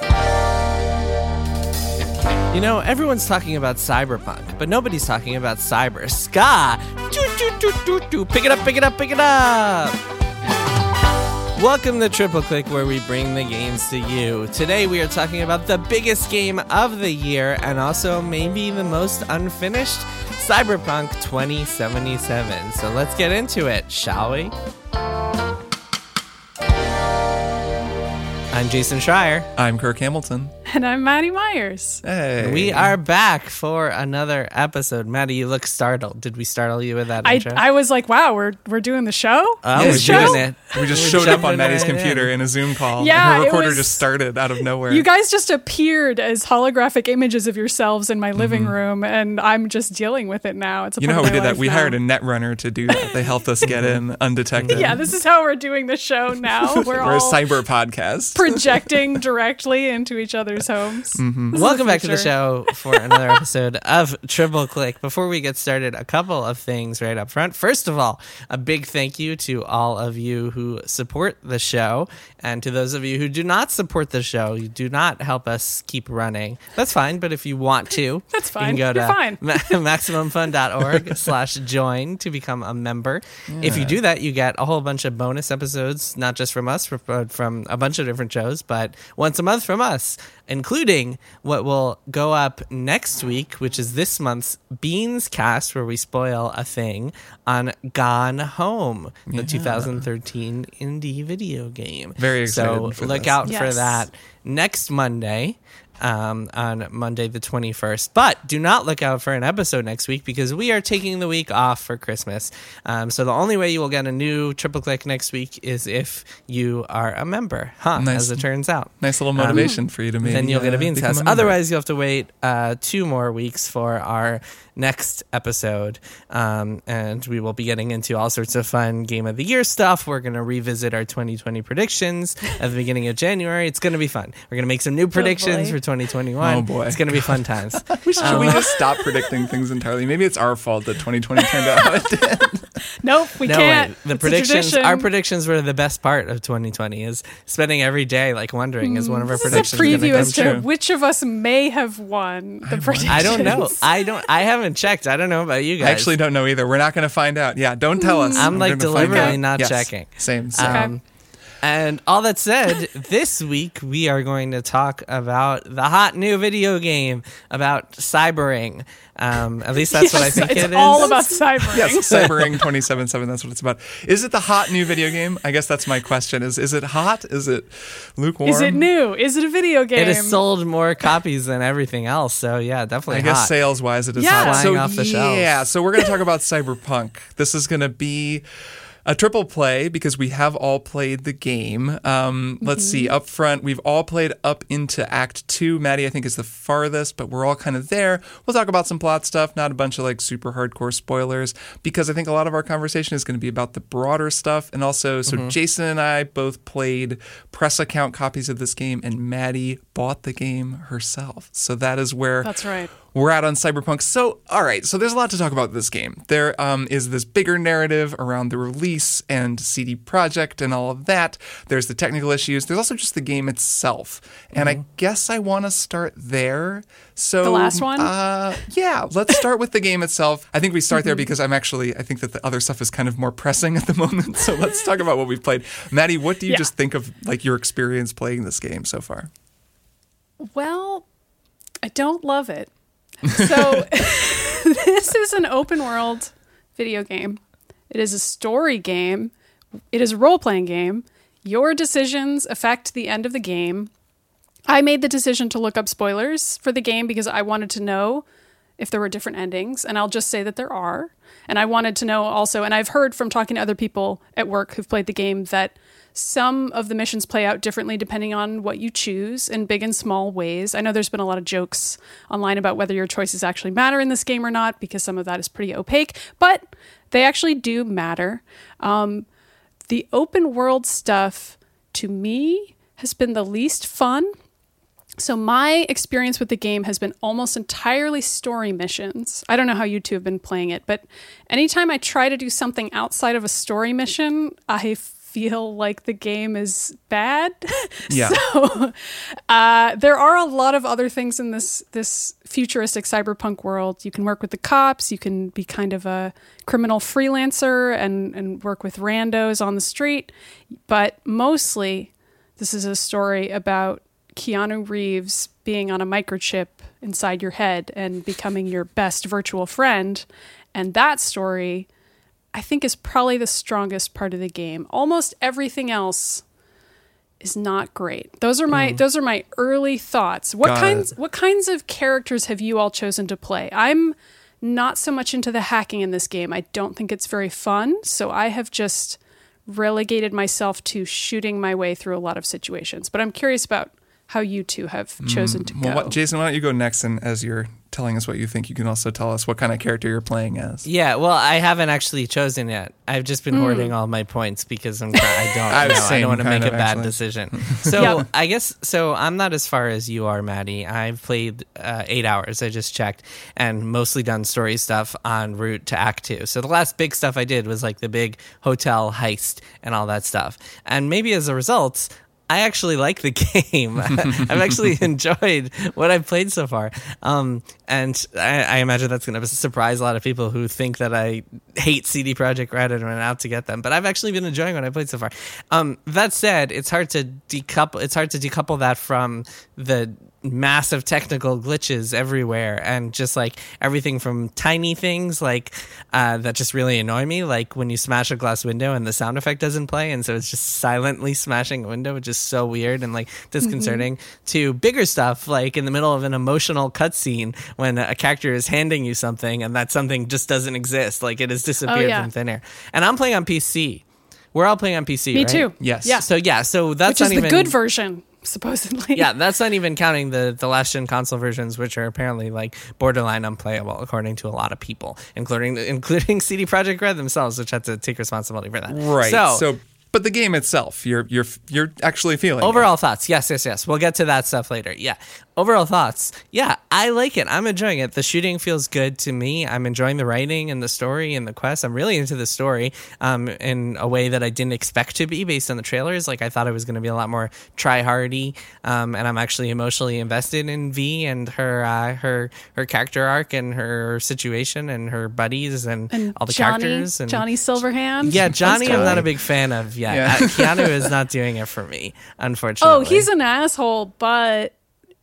You know, everyone's talking about cyberpunk, but nobody's talking about cyber ska. Pick it up, pick it up, pick it up. Welcome to Triple Click, where we bring the games to you. Today, we are talking about the biggest game of the year and also maybe the most unfinished Cyberpunk 2077. So let's get into it, shall we? I'm Jason Schreier. I'm Kirk Hamilton. And I'm Maddy Myers. Hey. We are back for another episode. Maddy, you look startled. Did we startle you with that I, intro? I was like, wow, we're we're doing the show. Oh, Yeah, we're we doing it. We just We're showed up on jumping Maddy's right computer in. in. a Zoom call. Yeah, and her recorder was- just started out of nowhere. You guys just appeared as holographic images of yourselves in my living Mm-hmm. room, and I'm just dealing with it now. It's a You know how we did that? life We now. hired a net runner to do that. They helped us get in undetected. Yeah, this is how we're doing the show now. We're We're a all cyber podcast. projecting directly into each other's homes. Mm-hmm. Welcome back to the show for another episode of Triple Click. Before we get started, a couple of things right up front. First of all, a big thank you to all of you who support the show, and to those of you who do not support the show, you do not help us keep running. That's fine, but if you want to, That's fine. You can go You're to fine. ma- maximumfun.org slash join to become a member. If you do that, you get a whole bunch of bonus episodes, not just from us, but from a bunch of different shows, but once a month from us, including what will go up next week, which is this month's Beans cast, where we spoil a thing on Gone Home, the 2013 indie video game. Very excited So for look this. out for that next Monday. Um, on Monday the 21st. But do not look out for an episode next week because we are taking the week off for Christmas. Um, so the only way you will get a new triple click next week is if you are a member, huh? Nice. As it turns out. Nice little motivation for you to maybe. then you'll get a uh, beans house. Otherwise, you'll have to wait uh, two more weeks for our next episode, um, and we will be getting into all sorts of fun game of the year stuff. We're going to revisit our 2020 predictions at the beginning of January. It's going to be fun. We're going to make some new predictions boy. for 2021. Oh, boy. it's going to be fun times. We should, should we just stop predicting things entirely? Maybe it's our fault that 2020 turned out how it did. Nope, we no can't. way. The It's predictions, tradition. our predictions were the best part of 2020. Is spending every day like wondering is one of our This is predictions. a gonna preview come as to true? which of us may have won the predictions. I don't know. I don't. I haven't checked. I don't know about you guys. I actually don't know either. We're not going to find out. Yeah, don't tell us. I'm, We're like, deliberately not Yes. checking. Same. same. Um, and all that said, this week we are going to talk about the hot new video game about cybering. Um, at least that's what I think it's it is. all about cybering. Yes, Cybering twenty seven that's what it's about. Is it the hot new video game? I guess that's my question. Is is it hot? Is it lukewarm? Is it new? Is it a video game? It has sold more copies than everything else. So yeah, definitely. I guess sales wise it is Yeah. hot. So Flying off the shelves. yeah, so we're going to talk about Cyberpunk. This is going to be a triple play because we have all played the game. Um, Let's see. Mm-hmm. Up front, we've all played up into Act Two. Maddy, I think, is the farthest, but we're all kind of there. We'll talk about some plot stuff, not a bunch of like super hardcore spoilers, because I think a lot of our conversation is going to be about the broader stuff. And also, so Mm-hmm. Jason and I both played press account copies of this game, and Maddy bought the game herself. So that is where That's right. We're out on Cyberpunk. So, all right, so there's a lot to talk about this game. There um, is this bigger narrative around the release and CD Projekt and all of that. There's the technical issues. There's also just the game itself. And I guess I want to start there. So The last one? Uh, yeah, let's start with the game itself. I think we start there because I'm actually I think that the other stuff is kind of more pressing at the moment. So let's talk about what we've played. Maddy, what do you Yeah. just think of like your experience playing this game so far? Well, I don't love it. So, this is an open world video game. It is a story game. It is a role playing game. Your decisions affect the end of the game. I made the decision to look up spoilers for the game because I wanted to know if there were different endings, and I'll just say that there are. And I wanted to know also, and I've heard from talking to other people at work who've played the game that some of the missions play out differently depending on what you choose in big and small ways. I know there's been a lot of jokes online about whether your choices actually matter in this game or not because some of that is pretty opaque, but they actually do matter. Um, the open world stuff to me has been the least fun. So my experience with the game has been almost entirely story missions. I don't know how you two have been playing it, but anytime I try to do something outside of a story mission, I feel like the game is bad. Yeah. so uh, there are a lot of other things in this this futuristic cyberpunk world. You can work with the cops. You can be kind of a criminal freelancer and and work with randos on the street. But mostly, this is a story about Keanu Reeves being on a microchip inside your head and becoming your best virtual friend. And that story, I think, is probably the strongest part of the game. Almost everything else is not great. Those are my mm. those are my early thoughts. What Got kinds it. what kinds of characters have you all chosen to play? I'm not so much into the hacking in this game. I don't think it's very fun, so I have just relegated myself to shooting my way through a lot of situations. But I'm curious about how you two have chosen to Mm, Well, go. what, Jason, why don't you go next? And as you're telling us what you think, you can also tell us what kind of character you're playing as. Yeah, well, I haven't actually chosen yet. I've just been hoarding all my points because I'm try- I don't I know. I don't want to make a bad actually. decision. So Yeah. I guess so. I'm not as far as you are, Maddy. I've played uh, eight hours. I just checked, and mostly done story stuff en route to Act Two. So the last big stuff I did was like the big hotel heist and all that stuff. And maybe as a result. I actually like the game. I've actually enjoyed what I've played so far. Um, and I, I imagine that's going to surprise a lot of people who think that I hate CD Projekt Red and went out to get them. But I've actually been enjoying what I've played so far. Um, that said, it's hard to decouple. It's hard to decouple that from the massive technical glitches everywhere and just like everything from tiny things like uh, that just really annoy me like when you smash a glass window and the sound effect doesn't play and so it's just silently smashing a window which is so weird and like disconcerting to bigger stuff like in the middle of an emotional cutscene when a character is handing you something and that something just doesn't exist like it has disappeared yeah. from thin air and i'm playing on pc we're all playing on pc Me right? too. Yes. Yeah. so yeah so that's Which is the even good version, supposedly. yeah, that's not even counting the the last gen console versions, which are apparently like borderline unplayable, according to a lot of people, including including CD Projekt Red themselves, which had to take responsibility for that. Right. So, So, but the game itself, you're you're you're actually feeling it. overall thoughts, yes, yes, yes. We'll get to that stuff later. Yeah. Overall thoughts, yeah, I like it. I'm enjoying it. The shooting feels good to me. I'm enjoying the writing and the story and the quest. I'm really into the story um, in a way that I didn't expect to be based on the trailers. Like I thought it was going to be a lot more try hardy, um, and I'm actually emotionally invested in V and her uh, her her character arc and her situation and her buddies and, And all the Johnny, characters and Johnny Silverhand. Yeah, Johnny, I'm not a big fan of yet. Yeah. Uh, Keanu is not doing it for me, unfortunately. Oh, he's an asshole, but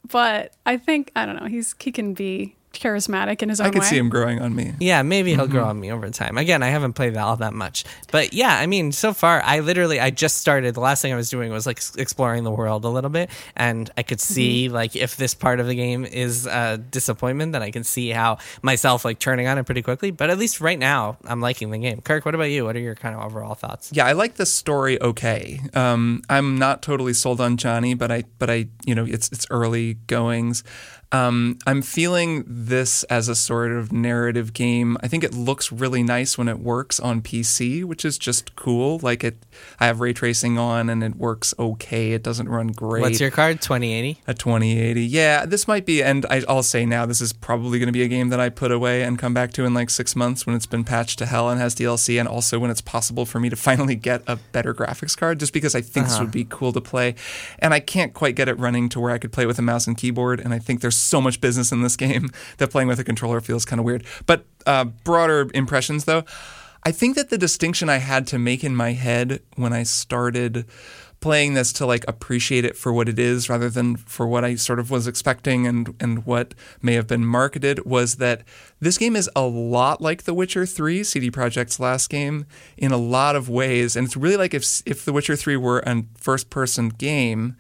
but I think I don't know. He's he can be charismatic in his own I could way. see him growing on me. Yeah, maybe he'll Mm-hmm. grow on me over time. Again, I haven't played that all that much, but yeah, I mean, so far, I literally I just started. The last thing I was doing was like exploring the world a little bit, and I could see Mm-hmm. like if this part of the game is a disappointment, then I can see how myself like turning on it pretty quickly. But at least right now, I'm liking the game. Kirk, what about you? What are your kind of overall thoughts? Yeah, I like the story. Okay, um, I'm not totally sold on Johnny, but I, but I, you know, it's it's early goings. Um, I'm feeling this as a sort of narrative game. I think it looks really nice when it works on PC, which is just cool. Like it, I have ray tracing on, and it works okay. It doesn't run great. What's your card? 2080. A 2080. Yeah, this might be, and I, I'll say now, this is probably going to be a game that I put away and come back to in like six months when it's been patched to hell and has DLC, and also when it's possible for me to finally get a better graphics card, just because I think this would be cool to play. And I can't quite get it running to where I could play with a mouse and keyboard, and I think there's so much business in this game that playing with a controller feels kind of weird. But uh, broader impressions, though, I think that the distinction I had to make in my head when I started playing this to like appreciate it for what it is rather than for what I sort of was expecting and and what may have been marketed was that this game is a lot like The Witcher 3, CD Projekt's last game in a lot of ways and it's really like if if The Witcher 3 were a first person game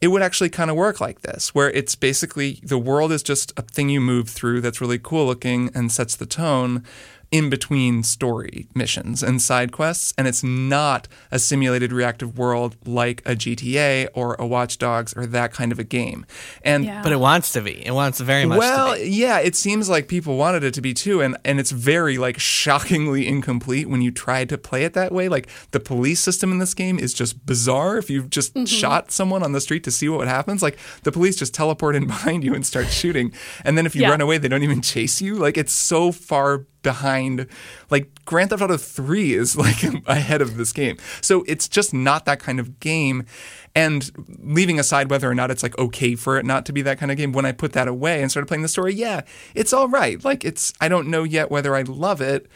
it would actually kind of work like this, where it's basically the world is just a thing you move through that's really cool looking and sets the tone in between story missions and side quests. And it's not a simulated reactive world like a GTA or a Watch Dogs or that kind of a game. And Yeah. But it wants to be. It wants very much well, to be. yeah, it seems like people wanted it to be too, and and it's very like shockingly incomplete when you try to play it that way. Like the police system in this game is just bizarre. If you've just Mm-hmm. shot someone on the street to see what happens, like the police just teleport in behind you and start shooting, and then if you Yeah. run away, they don't even chase you. Like it's so far behind. Like Grand Theft Auto 3 is like ahead of this game. So it's just not that kind of game. And leaving aside whether or not it's like okay for it not to be that kind of game, when I put that away and started playing the story, yeah, it's all right. Like it's I don't know yet whether I love it,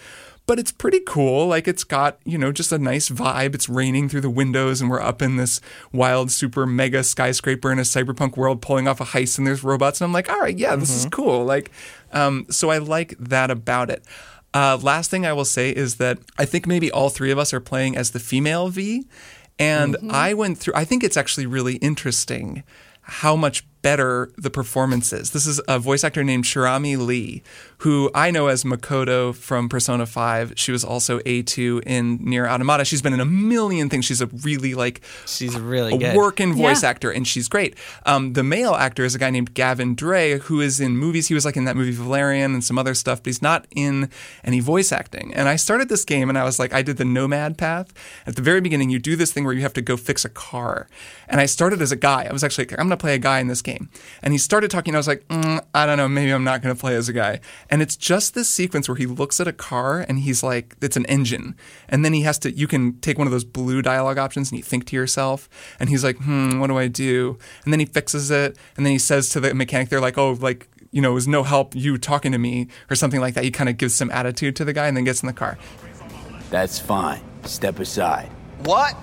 but it's pretty cool. Like it's got, you know, just a nice vibe. It's raining through the windows and we're up in this wild, super mega skyscraper in a cyberpunk world pulling off a heist and there's robots. And I'm like, all right, yeah, this is cool. Like, um, so I like that about it. Uh, last thing I will say is that I think maybe all three of us are playing as the female V. And I went through, I think it's actually really interesting how much better the performances. This is a voice actor named Cherami Leigh, who I know as Makoto from Persona 5. She was also A2 in NieR:Automata. She's been in a million things. She's a really like She's really a good. working voice Yeah. actor, and she's great. Um, the male actor is a guy named Gavin Drea, who is in movies. He was like in that movie Valerian and some other stuff, but he's not in any voice acting. And I started this game, and I was like, I did the nomad path. At the very beginning, you do this thing where you have to go fix a car. And I started as a guy. I was actually, like, I'm going to play a guy in this game. And he started talking. I was like, mm, I don't know, maybe I'm not going to play as a guy. And it's just this sequence where he looks at a car and he's like, it's an engine. And then he has to, you can take one of those blue dialogue options and you think to yourself. And he's like, hmm, what do I do? And then he fixes it. And then he says to the mechanic, they're like, oh, like, you know, it was no help you talking to me or something like that. He kind of gives some attitude to the guy and then gets in the car. That's fine. Step aside. What?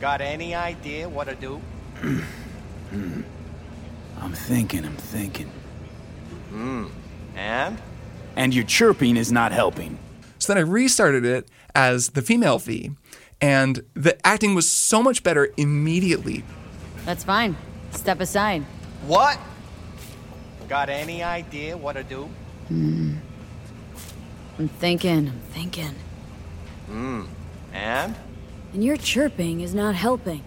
Got any idea what to do? I'm thinking, I'm thinking. Hmm. And? And your chirping is not helping. So then I restarted it as the female V. And the acting was so much better immediately. That's fine. Step aside. What? Got any idea what to do? Hmm. I'm thinking, I'm thinking. Hmm. And? And your chirping is not helping.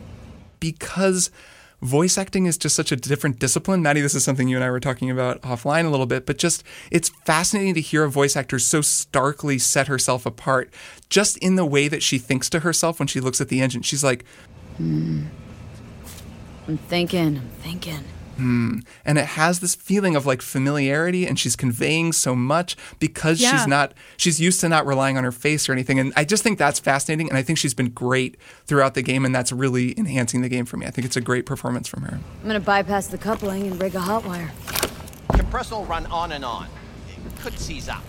because voice acting is just such a different discipline. Maddy, this is something you and I were talking about offline a little bit, but just it's fascinating to hear a voice actor so starkly set herself apart just in the way that she thinks to herself when she looks at the engine. She's like, hmm. I'm thinking, I'm thinking. Hmm. and it has this feeling of like familiarity and she's conveying so much because Yeah. she's not she's used to not relying on her face or anything and i just think that's fascinating and i think she's been great throughout the game and that's really enhancing the game for me i think it's a great performance from her I'm gonna bypass the coupling and rig a hot wire. Compressor will run on and on. It could seize up.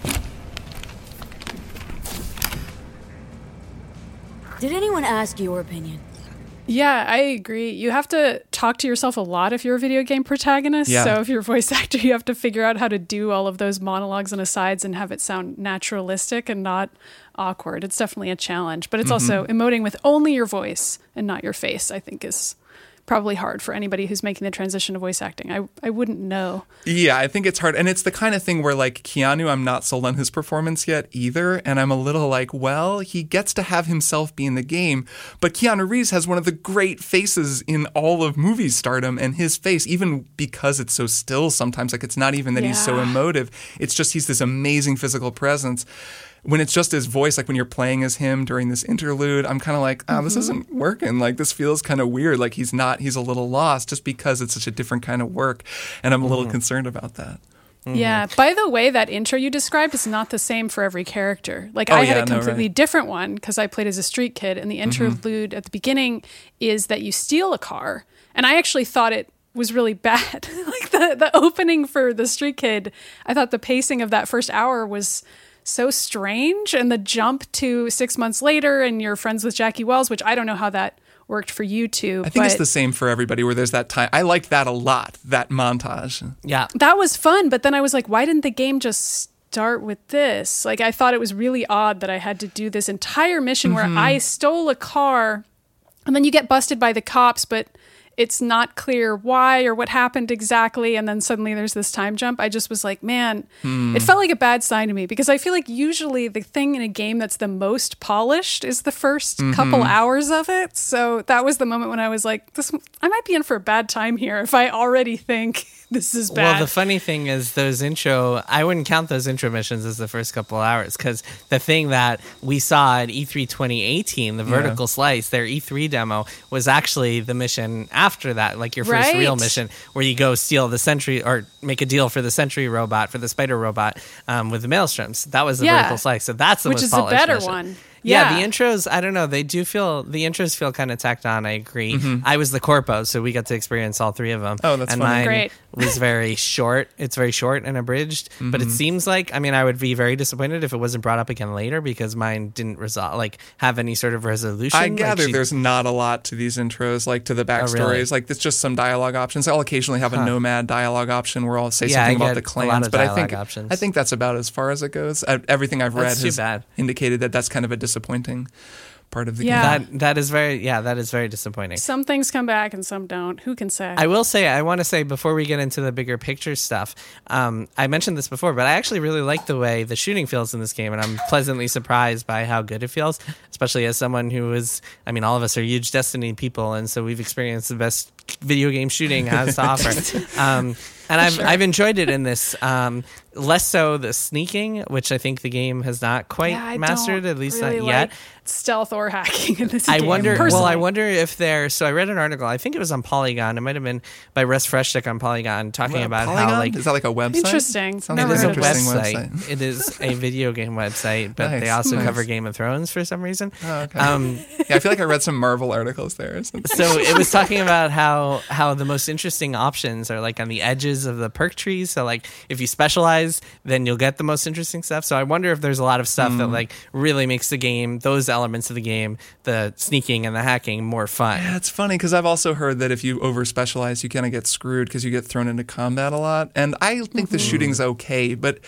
Did anyone ask your opinion? Yeah, I agree. You have to talk to yourself a lot if you're a video game protagonist. Yeah. So if you're a voice actor, you have to figure out how to do all of those monologues and asides and have it sound naturalistic and not awkward. It's definitely a challenge, but it's mm-hmm. also emoting with only your voice and not your face, I think is probably hard for anybody who's making the transition to voice acting. I, I wouldn't know. Yeah, I think it's hard. And it's the kind of thing where, like, Keanu, I'm not sold on his performance yet either. And I'm a little like, well, he gets to have himself be in the game. But Keanu Reeves has one of the great faces in all of movie stardom. And his face, even because it's so still sometimes, like, it's not even that he's so emotive, it's just he's this amazing physical presence. When it's just his voice, like when you're playing as him during this interlude, I'm kind of like, oh, this mm-hmm. isn't working. Like, this feels kind of weird. Like, he's not, he's a little lost just because it's such a different kind of work. And I'm a little mm-hmm. concerned about that. Mm-hmm. Yeah. By the way, that intro you described is not the same for every character. Like Oh, I had yeah, a no, completely right. different one because I played as a street kid, and the interlude at the beginning is that you steal a car, and I actually thought it was really bad. like the the opening for the street kid, I thought the pacing of that first hour was so strange, and the jump to six months later, and you're friends with Jackie Wells, which I don't know how that worked for you two. I think it's the same for everybody where there's that time. I liked that a lot, that montage. Yeah. that was fun but then i was like why didn't the game just start with this like i thought it was really odd that i had to do this entire mission where mm-hmm. i stole a car and then you get busted by the cops but it's not clear why or what happened exactly and then suddenly there's this time jump. I just was like man hmm. it felt like a bad sign to me because i feel like usually the thing in a game that's the most polished is the 1st mm-hmm. couple hours of it. So that was the moment when i was like this i might be in for a bad time here if i already think this is bad. Well, the funny thing is those intro. I wouldn't count those intro missions as the first couple hours because the thing that we saw at E E3 2018, the vertical slice, their E3 demo was actually the mission after that, like your first real mission, where you go steal the sentry or make a deal for the sentry robot for the spider robot um, with the maelstroms. That was the Yeah. vertical slice. So that's the Which most is the polished better mission. one. Yeah. Yeah. the intros. I don't know. They do feel the intros feel kind of tacked on. I agree. Mm-hmm. I was the corpo, so we got to experience all three of them. Oh, that's and funny. mine Great. was very short. It's very short and abridged. But Mm-hmm. it seems like I mean I would be very disappointed if it wasn't brought up again later because mine didn't resolve like have any sort of resolution. I Like, gather she- Oh, there's not a lot to these intros, like to the backstories. really? Like it's just some dialogue options. I'll occasionally have a nomad dialogue option where I'll say Yeah, something I about the get clans, but I think options. I think that's about as far as it goes. Uh, everything I've read That's has bad. indicated that that's kind of a disappointing part of the Yeah. game. that that is very yeah that is very disappointing. Some things come back and some don't. Who can say? I will say, I want to say before we get into the bigger picture stuff, um, I mentioned this before, but I actually really like the way the shooting feels in this game, and I'm pleasantly surprised by how good it feels, especially as someone who is, I mean, all of us are huge Destiny people, and so we've experienced the best video game shooting has to offer. Um, and I've, I've enjoyed it in this. Um, less so the sneaking, which I think the game has not quite yeah, mastered, at least really not yet. like stealth or hacking in this I game. wonder. Well, I wonder if there. So I read an article. I think it was on Polygon. It might have been by Russ Frushtick on Polygon, talking Well, about Polygon? how like is that like a website? Interesting. Sounds it like is an a heard of interesting website. website. it is a video game website, but they also nice. cover Game of Thrones for some reason. Oh, okay. Um, yeah, I feel like I read some Marvel articles there. Or something. so it was talking about how how the most interesting options are like on the edges of the perk trees. So like if you specialize, then you'll get the most interesting stuff. So I wonder if there's a lot of stuff Hmm. that like really makes the game, those elements of the game, the sneaking and the hacking, more fun. Yeah, it's funny because I've also heard that if you over specialize, you kind of get screwed because you get thrown into combat a lot. And I think the shooting's okay, but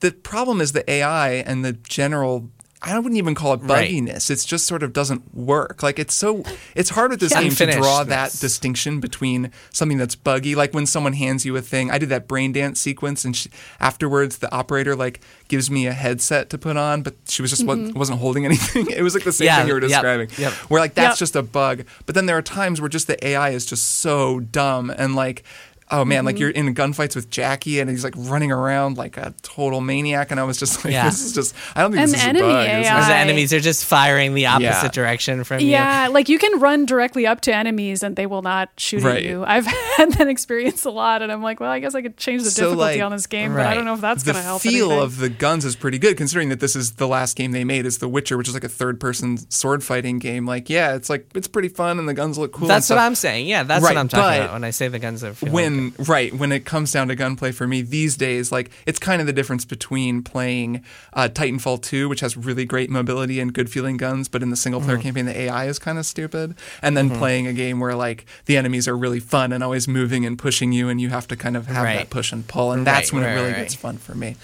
the problem is the AI and the general. I wouldn't even call it Right. bugginess. It's just sort of doesn't work. Like it's so it's hard with this Yeah. game to draw Unfinishedness. that distinction between something that's buggy, like when someone hands you a thing. I did that brain dance sequence, and she, afterwards the operator like gives me a headset to put on, but she was just wa- mm-hmm. wasn't holding anything. It was like the same Yeah, thing you were yep, describing. yep. Where like that's Yep. just a bug. But then there are times where just the AI is just so dumb and like oh man, Mm-hmm. like you're in gunfights with Jackie and he's like running around like a total maniac and I was just like Yeah. this is just I don't think And this is enemy a bug. is it? AI. Because the enemies are just firing the opposite Yeah. direction from you. Yeah, like you can run directly up to enemies and they will not shoot Right. at you. I've had that experience a lot, and I'm like, well, I guess I could change the So, difficulty like, on this game, but. I don't know if that's going to help. The feel anything. of the guns is pretty good considering that this is the last game they made is The Witcher, which is like a third person sword fighting game. Like, yeah, it's like it's pretty fun and the guns look cool. That's what. I'm saying. Yeah, that's Right, what I'm talking but about when I say the guns are feeling when right when it comes down to gunplay for me these days like it's kind of the difference between playing uh, titanfall 2 which has really great mobility and good feeling guns but in the single Mm-hmm. player campaign the ai is kind of stupid and then playing a game where like the enemies are really fun and always moving and pushing you and you have to kind of have Right. that push and pull and that's Right, when right, it really gets fun for me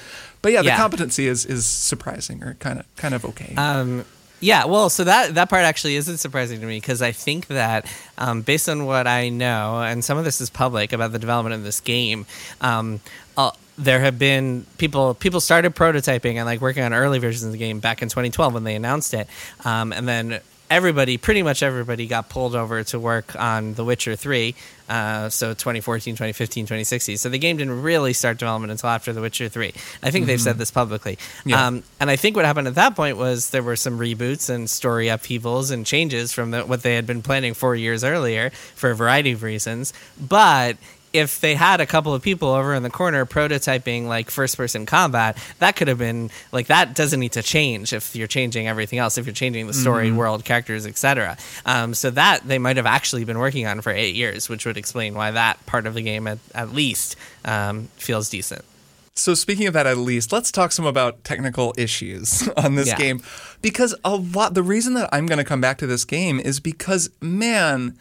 but yeah the Yeah. competency is is surprising or kind of kind of okay Um, yeah, well, so that that part actually isn't surprising to me because I think that um, based on what I know, and some of this is public about the development of this game, um, uh, there have been people people started prototyping and like working on early versions of the game back in 2012 when they announced it, um, and then everybody, pretty much everybody, got pulled over to work on The Witcher 3. Uh, so 2014, 2015, 2016. So the game didn't really start development until after The Witcher 3. I think they've said this publicly. Yeah. Um, and I think what happened at that point was there were some reboots and story upheavals and changes from the, what they had been planning four years earlier for a variety of reasons. But if they had a couple of people over in the corner prototyping like first person combat, that could have been like that doesn't need to change if you're changing everything else, if you're changing the story, world, characters, etc. Um, so that they might have actually been working on for eight years, which would explain why that part of the game at, at least um, feels decent. So speaking of that, at least let's talk some about technical issues on this Yeah. game, because a lot. The reason that I'm going to come back to this game is because man,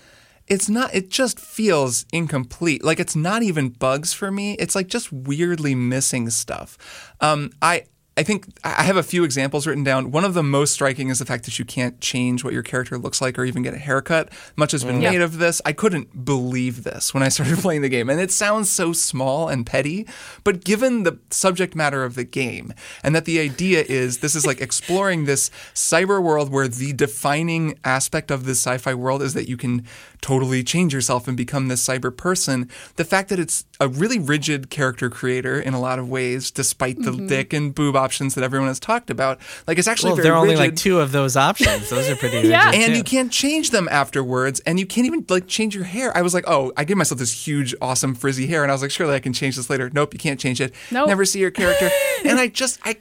it's not. It just feels incomplete. Like it's not even bugs for me. It's like just weirdly missing stuff. Um, I. I think I have a few examples written down. One of the most striking is the fact that you can't change what your character looks like or even get a haircut. Much has been mm. Yeah. made of this. I couldn't believe this when I started playing the game. And it sounds so small and petty, but given the subject matter of the game and that the idea is this is like exploring this cyber world where the defining aspect of this sci-fi world is that you can totally change yourself and become this cyber person, the fact that it's a really rigid character creator in a lot of ways despite the mm-hmm. dick and boob options that everyone has talked about. Like it's actually Well, very there are only rigid. like two of those options. Those are pretty Yeah. rigid, and too. you can't change them afterwards and you can't even like change your hair i was like oh i gave myself this huge awesome frizzy hair and i was like surely i can change this later nope you can't change it Nope. never see your character and i just i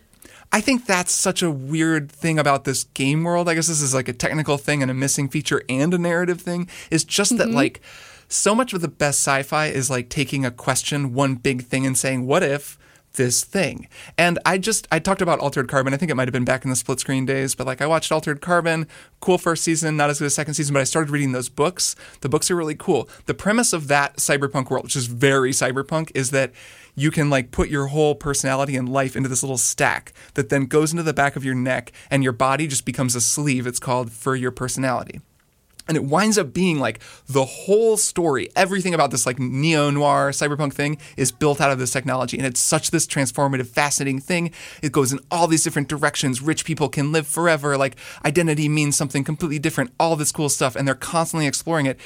I think that's such a weird thing about this game world. I guess this is like a technical thing and a missing feature and a narrative thing. Is just that mm-hmm. like so much of the best sci-fi is like taking a question, one big thing, and saying, "What if?" This thing. And I just I talked about Altered Carbon. I think it might have been back in the split screen days, but like I watched Altered Carbon, cool first season, not as good as second season, but I started reading those books. The books are really cool. The premise of that cyberpunk world, which is very cyberpunk, is that you can like put your whole personality and life into this little stack that then goes into the back of your neck and your body just becomes a sleeve. It's called for your personality. And it winds up being like the whole story, everything about this like neo noir cyberpunk thing is built out of this technology. And it's such this transformative, fascinating thing. It goes in all these different directions. Rich people can live forever. Like identity means something completely different, all this cool stuff. And they're constantly exploring it.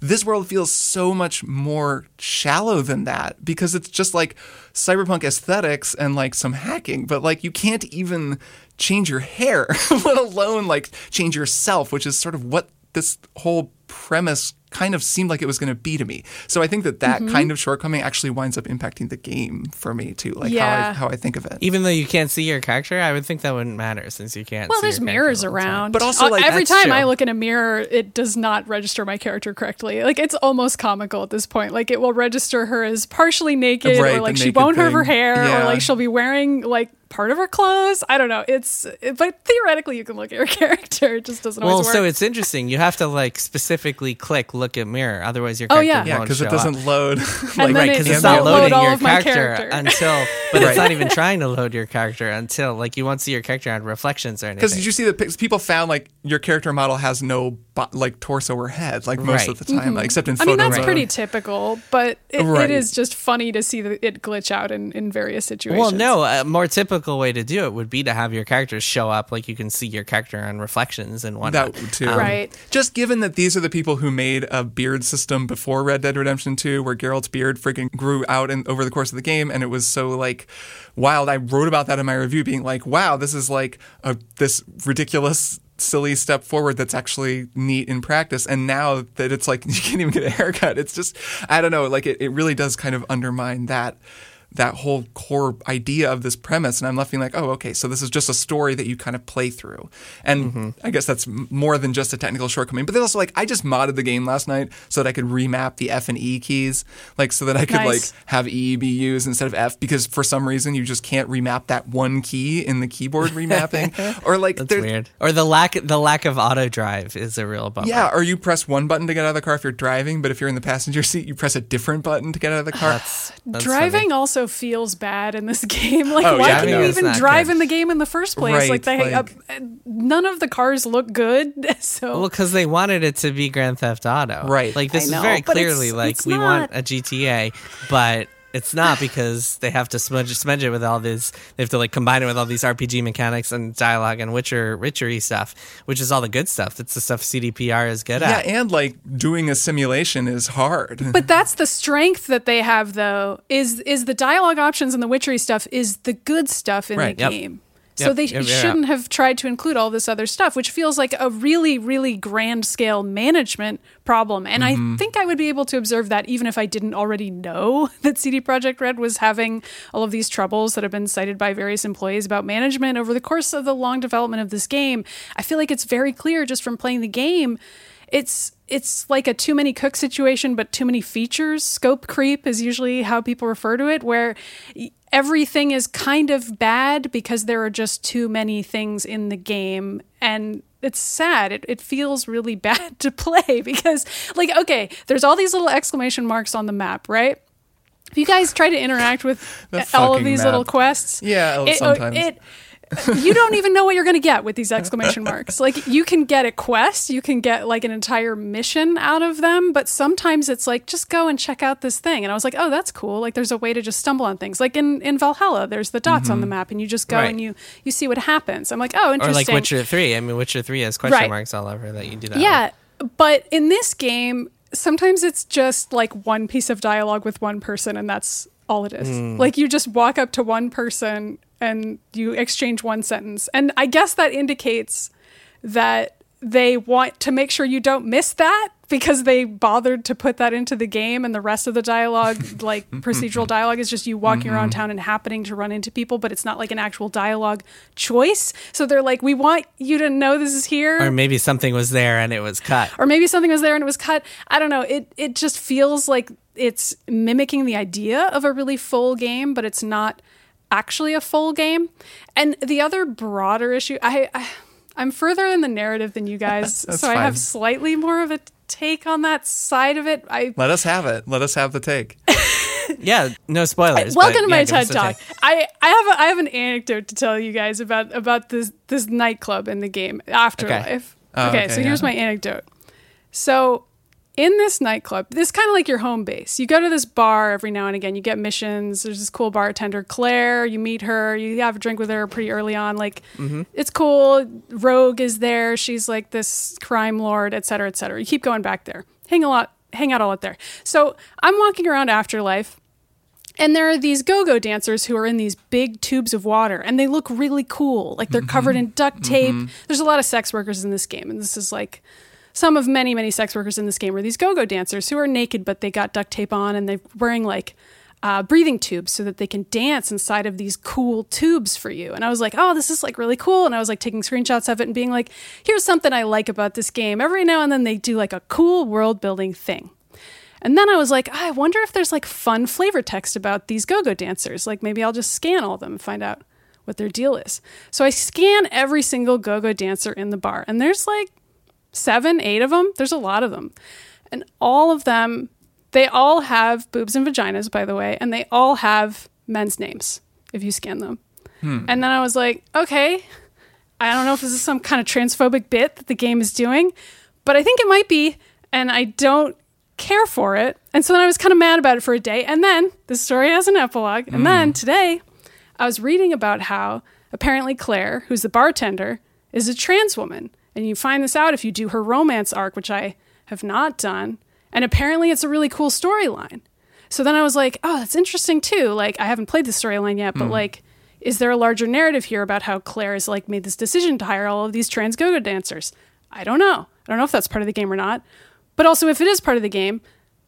This world feels so much more shallow than that because it's just like cyberpunk aesthetics and like some hacking. But like you can't even change your hair, let alone like change yourself, which is sort of what this whole premise kind of seemed like it was going to be to me. So I think that that Mm-hmm. kind of shortcoming actually winds up impacting the game for me too, like how I how I think of it. Even though you can't see your character, I would think that wouldn't matter since you can't. Well, see there's your mirrors all the around. But also, Uh, like, every time true. I look in a mirror, it does not register my character correctly. Like it's almost comical at this point. Like it will register her as partially naked, Right, or like she naked won't have her hair, Yeah. or like she'll be wearing like part of her clothes. I don't know. It's but theoretically you can look at your character. It just doesn't Well, always work. so it's interesting. You have to like specifically click look at mirror, otherwise your Oh, character yeah. yeah, won't because show it doesn't up. load. Like, then Right, it because it's doesn't not load loading your character, character. until, but it's not even trying to load your character until like you won't see your character on reflections or anything. Because did you see that people found like your character model has no bo- like torso or head like most Right. of the time, like, except in Mm-hmm. I mean, that's mode. pretty typical, but it, Right. it is just funny to see the, it glitch out in, in various situations. Well, no, a more typical way to do it would be to have your characters show up like you can see your character on reflections and whatnot. That too. Right. Just given that these are the people who made a beard system before Red Dead Redemption 2, where Geralt's beard freaking grew out in, over the course of the game, and it was so like wild. I wrote about that in my review, being like, "Wow, this is like a this ridiculous." Silly step forward that's actually neat in practice. And now that it's like you can't even get a haircut, it's just, I don't know, like it, it really does kind of undermine that that whole core idea of this premise and i'm left being like oh okay so this is just a story that you kind of play through and Mm-hmm. i guess that's more than just a technical shortcoming but then also like i just modded the game last night so that i could remap the f and e keys like so that i could Nice. like have e be used instead of f because for some reason you just can't remap that one key in the keyboard remapping or like That's weird. Or the lack the lack of auto drive is a real bummer. yeah, or you press one button to get out of the car if you're driving, but if you're in the passenger seat, you press a different button to get out of the car. That's, that's driving funny. also feels bad in this game. Like, Oh, why yeah, can no, you even drive good. in the game in the first place? Right, like, they, like- uh, none of the cars look good. So, Well, because they wanted it to be Grand Theft Auto, Right. Like this I know, is very clearly it's- like it's we want a GTA, but it's not because they have to smudge smudge it with all this. They have to like combine it with all these RPG mechanics and dialogue and Witcher Witchery stuff, which is all the good stuff. That's the stuff CDPR is good at. yeah, and like doing a simulation is hard. but that's the strength that they have, though. Is is the dialogue options and the witchery stuff is the good stuff in Right, the yep. game. So Yep, they yep, shouldn't have tried to include all this other stuff, which feels like a really, really grand scale management problem. And Mm-hmm. I think I would be able to observe that even if I didn't already know that CD Projekt Red was having all of these troubles that have been cited by various employees about management over the course of the long development of this game. I feel like it's very clear just from playing the game. It's it's like a too many cook situation, but too many features. Scope creep is usually how people refer to it, where everything is kind of bad because there are just too many things in the game. And it's sad. It, it feels really bad to play because, like, okay, there's all these little exclamation marks on the map, right? If you guys try to interact with all of these map. little quests, Yeah, oh, it, oh, sometimes. it you don't even know what you're going to get with these exclamation marks. Like you can get a quest, you can get like an entire mission out of them, but sometimes it's like just go and check out this thing. And I was like, "Oh, that's cool. Like there's a way to just stumble on things. Like in in Valhalla, there's the dots on the map and you just go Right. and you you see what happens." I'm like, "Oh, interesting." Or interesting." like Witcher Three. I mean, Witcher Three has question Right. marks all over that you do that. Yeah, but in this game, sometimes it's just like one piece of dialogue with one person, and that's all it is. Hmm. Like you just walk up to one person and you exchange one sentence. And I guess that indicates that they want to make sure you don't miss that because they bothered to put that into the game and the rest of the dialogue like procedural dialogue is just you walking around mm-hmm. town and happening to run into people but it's not like an actual dialogue choice so they're like we want you to know this is here Or maybe something was there and it was cut. or maybe something was there and it was cut. I don't know. It it just feels like it's mimicking the idea of a really full game, but it's not actually a full game. And the other broader issue, I, I I'm further in the narrative than you guys, so That's I have slightly more of a take on that side of it. I Let us have it. Let us have the take. Yeah, no spoilers. Welcome but to yeah, my TED talk. I, I have a, I have an anecdote to tell you guys about about this this nightclub in the game Afterlife. Oh, okay, okay, oh, so here's my anecdote. So in this nightclub, this is kind of like your home base. You go to this bar every now and again. You get missions. There's this cool bartender, Claire. You meet her. You have a drink with her pretty early on. Like, mm-hmm. it's cool. Rogue is there. She's like this crime lord, et cetera, et cetera. You keep going back there. Hang a lot. Hang out a lot there. So I'm walking around Afterlife. And there are these go-go dancers who are in these big tubes of water and they look really cool. Like they're covered mm-hmm. in duct tape. Mm-hmm. There's a lot of sex workers in this game and this is like some of many many sex workers in this game are these go-go dancers who are naked but they got duct tape on and they're wearing like uh, breathing tubes so that they can dance inside of these cool tubes for you. And I was like, oh, this is like really cool. And I was like taking screenshots of it and being like, here's something I like about this game. Every now and then they do like a cool world building thing. And then I was like, I wonder if there's like fun flavor text about these go go dancers. Like maybe I'll just scan all of them and find out what their deal is. So I scan every single go go dancer in the bar, and there's like seven, eight of them. There's a lot of them. And all of them, they all have boobs and vaginas, by the way, and they all have men's names if you scan them. Hmm. And then I was like, okay, I don't know if this is some kind of transphobic bit that the game is doing, but I think it might be. And I don't care for it. And so then I was kind of mad about it for a day. And then the story has an epilogue. And hmm. then today I was reading about how apparently Claire, who's the bartender, is a trans woman. And you find this out if you do her romance arc, which I have not done. And apparently it's a really cool storyline. So then I was like, oh, that's interesting too. Like, I haven't played the storyline yet, but hmm. like, is there a larger narrative here about how Claire has like made this decision to hire all of these trans go-go dancers? I don't know. I don't know if that's part of the game or not. But also, if it is part of the game,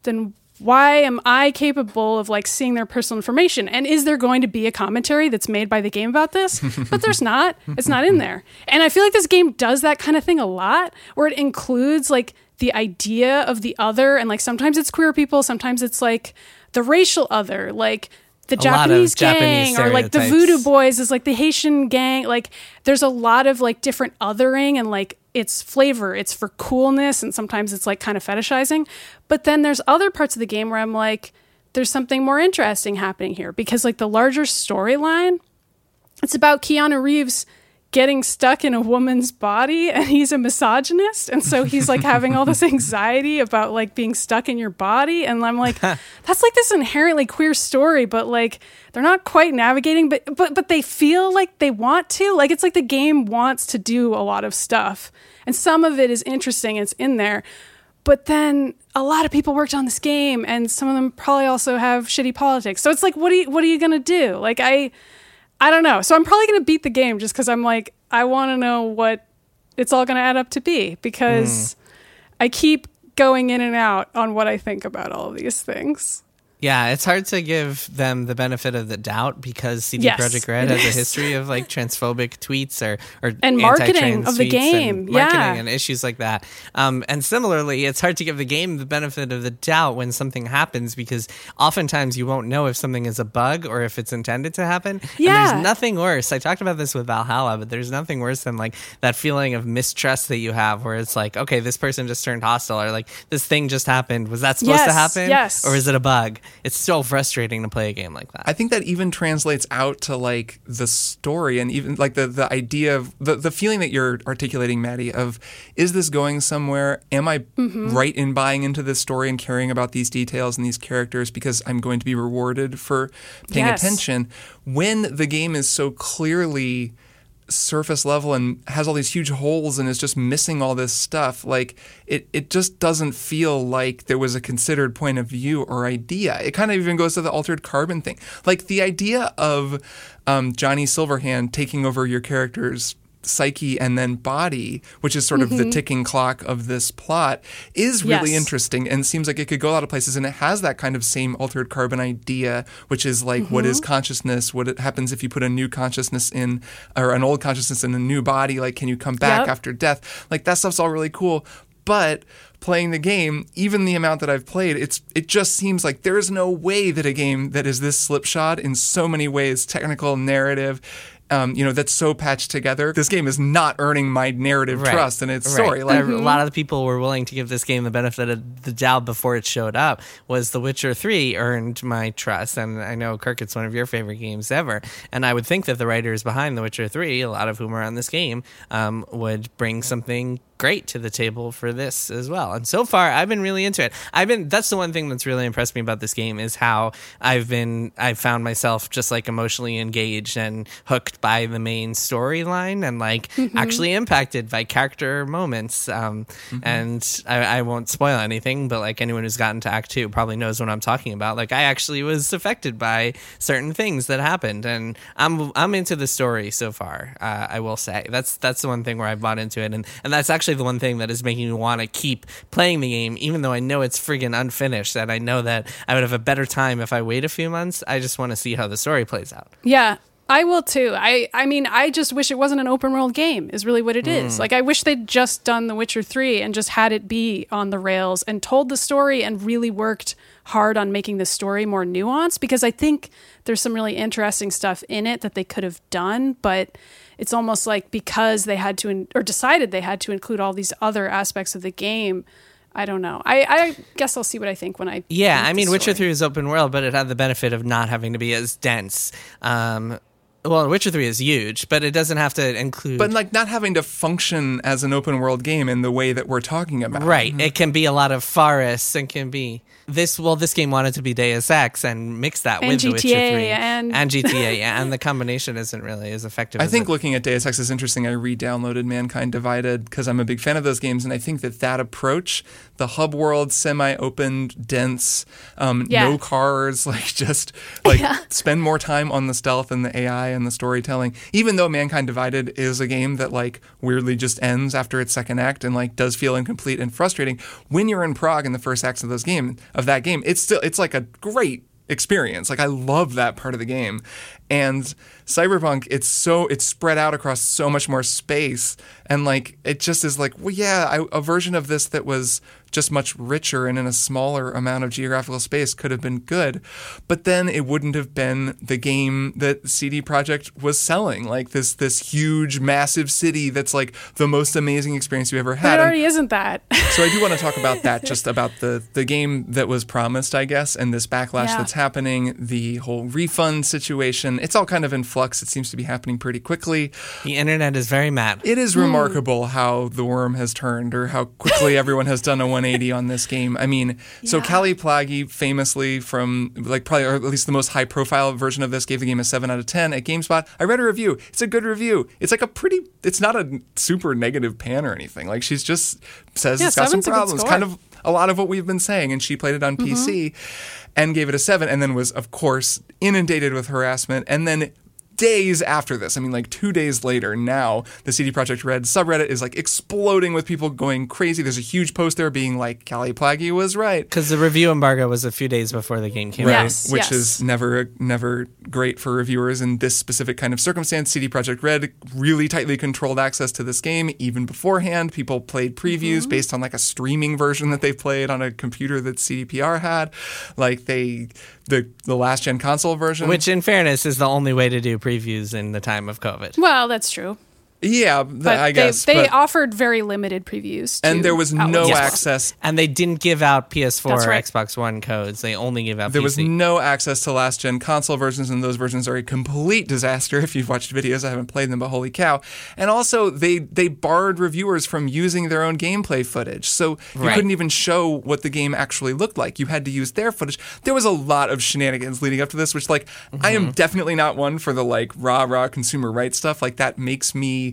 then why am I capable of like seeing their personal information? And is there going to be a commentary that's made by the game about this? but there's not. It's not in there. And I feel like this game does that kind of thing a lot, where it includes like the idea of the other, and like sometimes it's queer people, sometimes it's like the racial other, like the A lot of Japanese Japanese gang, or like the voodoo boys is like the Haitian gang. Like there's a lot of like different othering and like it's flavor. It's for coolness and sometimes it's like kind of fetishizing. But then there's other parts of the game where I'm like, there's something more interesting happening here because like the larger storyline, it's about Keanu Reeves getting stuck in a woman's body and he's a misogynist and so he's like having all this anxiety about like being stuck in your body and I'm like that's like this inherently queer story but like they're not quite navigating but but but they feel like they want to. Like it's like the game wants to do a lot of stuff and some of it is interesting it's in there but then a lot of people worked on this game and some of them probably also have shitty politics. So it's like what are you what are you going to do? Like I I don't know. So I'm probably going to beat the game just because I'm like, I want to know what it's all going to add up to be because hmm. I keep going in and out on what I think about all of these things. Yeah, it's hard to give them the benefit of the doubt because CD Yes, Projekt Red has a history of like transphobic tweets or or And marketing of the game, and marketing yeah. and issues like that. Um, and similarly, it's hard to give the game the benefit of the doubt when something happens because oftentimes you won't know if something is a bug or if it's intended to happen. And Yeah. there's nothing worse. I talked about this with Valhalla, but there's nothing worse than like that feeling of mistrust that you have where it's like, okay, this person just turned hostile or like this thing just happened. Was that supposed to happen? yes. Or is it a bug? It's so frustrating to play a game like that. I think that even translates out to like the story and even like the the idea of the, the feeling that you're articulating, Maddy, of is this going somewhere? Am I mm-hmm. right in buying into this story and caring about these details and these characters because I'm going to be rewarded for paying Yes. attention? When the game is so clearly surface level and has all these huge holes and is just missing all this stuff. Like it, it just doesn't feel like there was a considered point of view or idea. It kind of even goes to the altered carbon thing. Like the idea of um, Johnny Silverhand taking over your character's psyche and then body, which is sort of the mm-hmm. ticking clock of this plot, is really Yes. interesting and seems like it could go a lot of places. And it has that kind of same altered carbon idea, which is like what is mm-hmm. consciousness? What happens if you put a new consciousness in, or an old consciousness in a new body? Like, can you come back Yep. after death? Like that stuff's all really cool. But playing the game, even the amount that I've played, it's it just seems like there is no way that a game that is this slipshod in so many ways, technical, narrative, um, you know, that's so patched together. This game is not earning my narrative Right. trust in its Right. story. Like, A lot of the people were willing to give this game the benefit of the doubt before it showed up. Was The Witcher Three earned my trust, and I know Kirk, it's one of your favorite games ever. And I would think that the writers behind The Witcher Three, a lot of whom are on this game, um, would bring something great to the table for this as well. And so far, I've been really into it. I've been that's the one thing that's really impressed me about this game is how I've been I've found myself just like emotionally engaged and hooked by the main storyline and like actually impacted by character moments. Um, And I, I won't spoil anything, but like anyone who's gotten to Act Two probably knows what I'm talking about. Like I actually was affected by certain things that happened, and I'm I'm into the story so far. Uh, I will say that's that's the one thing where I bought into it, and and that's actually the one thing that is making me want to keep playing the game, even though I know it's friggin' unfinished, and I know that I would have a better time if I wait a few months. I just want to see how the story plays out. Yeah, I will too. I I mean, I just wish it wasn't an open world game. Is really what it hmm. is. Like I wish they'd just done The Witcher 3 and just had it be on the rails and told the story and really worked hard on making the story more nuanced because I think there's some really interesting stuff in it that they could have done, but it's almost like because they had to in- or decided they had to include all these other aspects of the game. I don't know. I, I guess I'll see what I think when I Yeah, I mean, Witcher story. Three is open world, but it had the benefit of not having to be as dense. Um, well, Witcher Three is huge, but it doesn't have to include. but like not having to function as an open world game in the way that we're talking about. right, it can be a lot of forests and can be this. Well, this game wanted to be Deus Ex and mix that And with The Witcher GTA Three and- GTA, yeah, and the combination isn't really as effective. I as think it- looking at Deus Ex is interesting. I re-downloaded Mankind Divided because I'm a big fan of those games, and I think that that approach, the hub world, semi-open, dense, um, Yeah. no cars, like just like spend more time on the stealth and the AI and the storytelling. Even though Mankind Divided is a game that like weirdly just ends after its second act and like does feel incomplete and frustrating, when you're in Prague in the first acts of those game of that game, it's still it's like a great experience. Like I love that part of the game. And Cyberpunk, it's so it's spread out across so much more space, and like it just is like, well, yeah, I, a version of this that was just much richer and in a smaller amount of geographical space could have been good, but then it wouldn't have been the game that CD Projekt was selling, like this this huge, massive city that's like the most amazing experience you've ever But had. it And- already isn't that. so I do want to talk about that, just about the the game that was promised, I guess, and this backlash Yeah. that's happening, the whole refund situation. It's all kind of in flux. It seems to be happening pretty quickly. the internet is very mad. It is hmm. remarkable how the worm has turned, or how quickly everyone has done a 180 on this game. I mean, so Kallie Plagge, famously from like probably or at least the most high profile version of this, gave the game a seven out of ten at GameSpot. I read a review. It's a good review. It's like a pretty. It's not a super negative pan or anything. Like she's just says Yeah, it's got some seven's a good problems. Kind of a lot of what we've been saying, and she played it on mm-hmm. PC and gave it a seven, and then was of course inundated with harassment, and then. Days after this, I mean, like two days later, now the CD Projekt Red subreddit is like exploding with people going crazy. There's a huge post there being like, "Kallie Plagge was right," Because the review embargo was a few days before the game came right? out. Yes, Which yes. is never never great for reviewers in this specific kind of circumstance. CD Projekt Red really tightly controlled access to this game even beforehand. People played previews Mm-hmm. based on like a streaming version that they played on a computer that CDPR had. Like they the the last gen console version. Which, in fairness, is the only way to do previews in the time of COVID. well, that's true. Yeah, th- But I guess. they, they but- offered very limited previews. and there was no. Yes. access And they didn't give out PS4 That's or right. Xbox One codes. They only gave out There PC. was no access to last gen console versions, and those versions are a complete disaster. If you've watched videos, I haven't played them, but holy cow! And also, they they barred reviewers from using their own gameplay footage, so you Right. couldn't even show what the game actually looked like. You had to use their footage. There was a lot of shenanigans leading up to this, which like I am mm-hmm. definitely not one for the like rah rah consumer rights stuff. Like that makes me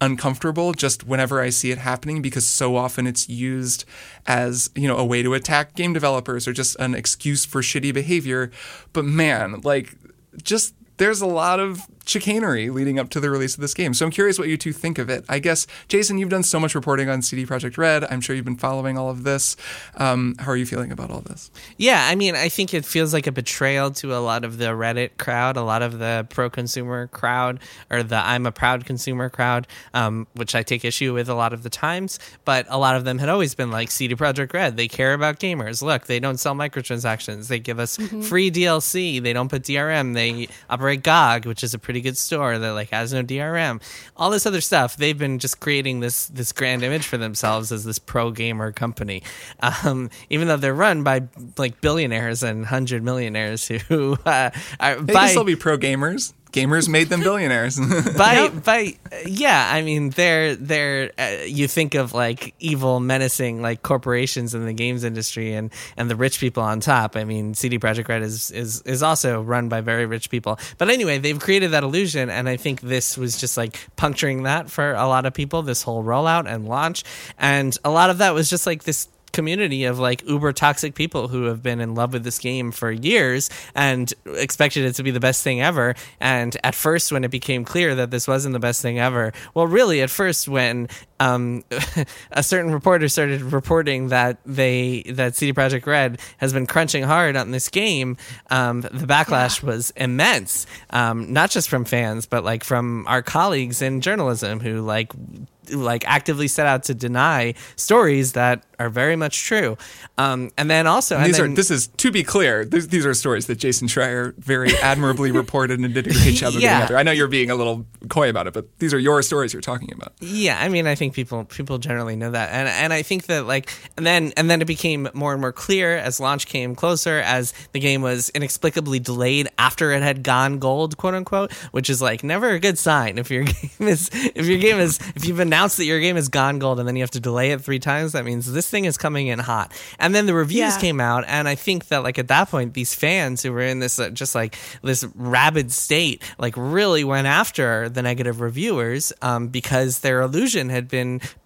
uncomfortable just whenever I see it happening because so often it's used as, you know, a way to attack game developers or just an excuse for shitty behavior. But man, like just there's a lot of chicanery leading up to the release of this game. So I'm curious what you two think of it. I guess Jason, you've done so much reporting on CD Projekt Red. I'm sure you've been following all of this. Um, how are you feeling about all this? Yeah, I mean, I think it feels like a betrayal to a lot of the Reddit crowd, a lot of the pro consumer crowd, or the I'm a proud consumer crowd, um, which I take issue with a lot of the times. But a lot of them had always been like CD Projekt Red. They care about gamers. Look, they don't sell microtransactions. They give us free DLC. They don't put DRM. They operate GOG, which is a pretty good store that like has no DRM. All this other stuff. They've been just creating this this grand image for themselves as this pro gamer company, um, even though they're run by like billionaires and hundred millionaires who uh, are They by can still be pro gamers. Gamers made them billionaires. by by yeah i mean they're they're uh, you think of like evil menacing like corporations in the games industry and and the rich people on top. I mean cd projekt red is is is also run by very rich people. But anyway they've created that illusion and i think this was just like puncturing that for a lot of people this whole rollout and launch. And a lot of that was just like this community of like uber toxic people who have been in love with this game for years and expected it to be the best thing ever. And at first, when it became clear that this wasn't the best thing ever, well, really, at first, when um, a certain reporter started reporting that they that CD Projekt Red has been crunching hard on this game, um, the backlash was immense. Um, not just from fans, but like from our colleagues in journalism who like like actively set out to deny stories that are very much true. Um, and then also, and these then, are this is to be clear. These, these are stories that Jason Schreier very admirably reported and did a great job of Yeah. getting out there. I know you're being a little coy about it, but these are your stories you're talking about. Yeah, I mean, I think people people generally know that, and and I think that like, and then and then it became more and more clear as launch came closer, as the game was inexplicably delayed after it had gone gold, quote unquote, which is like never a good sign. If your game is if your game is if you've announced that your game has gone gold and then you have to delay it three times, that means this thing is coming in hot. And then the reviews Yeah. came out, and I think that like at that point, these fans who were in this uh, just like this rabid state, like really went after the negative reviewers um, because their illusion had been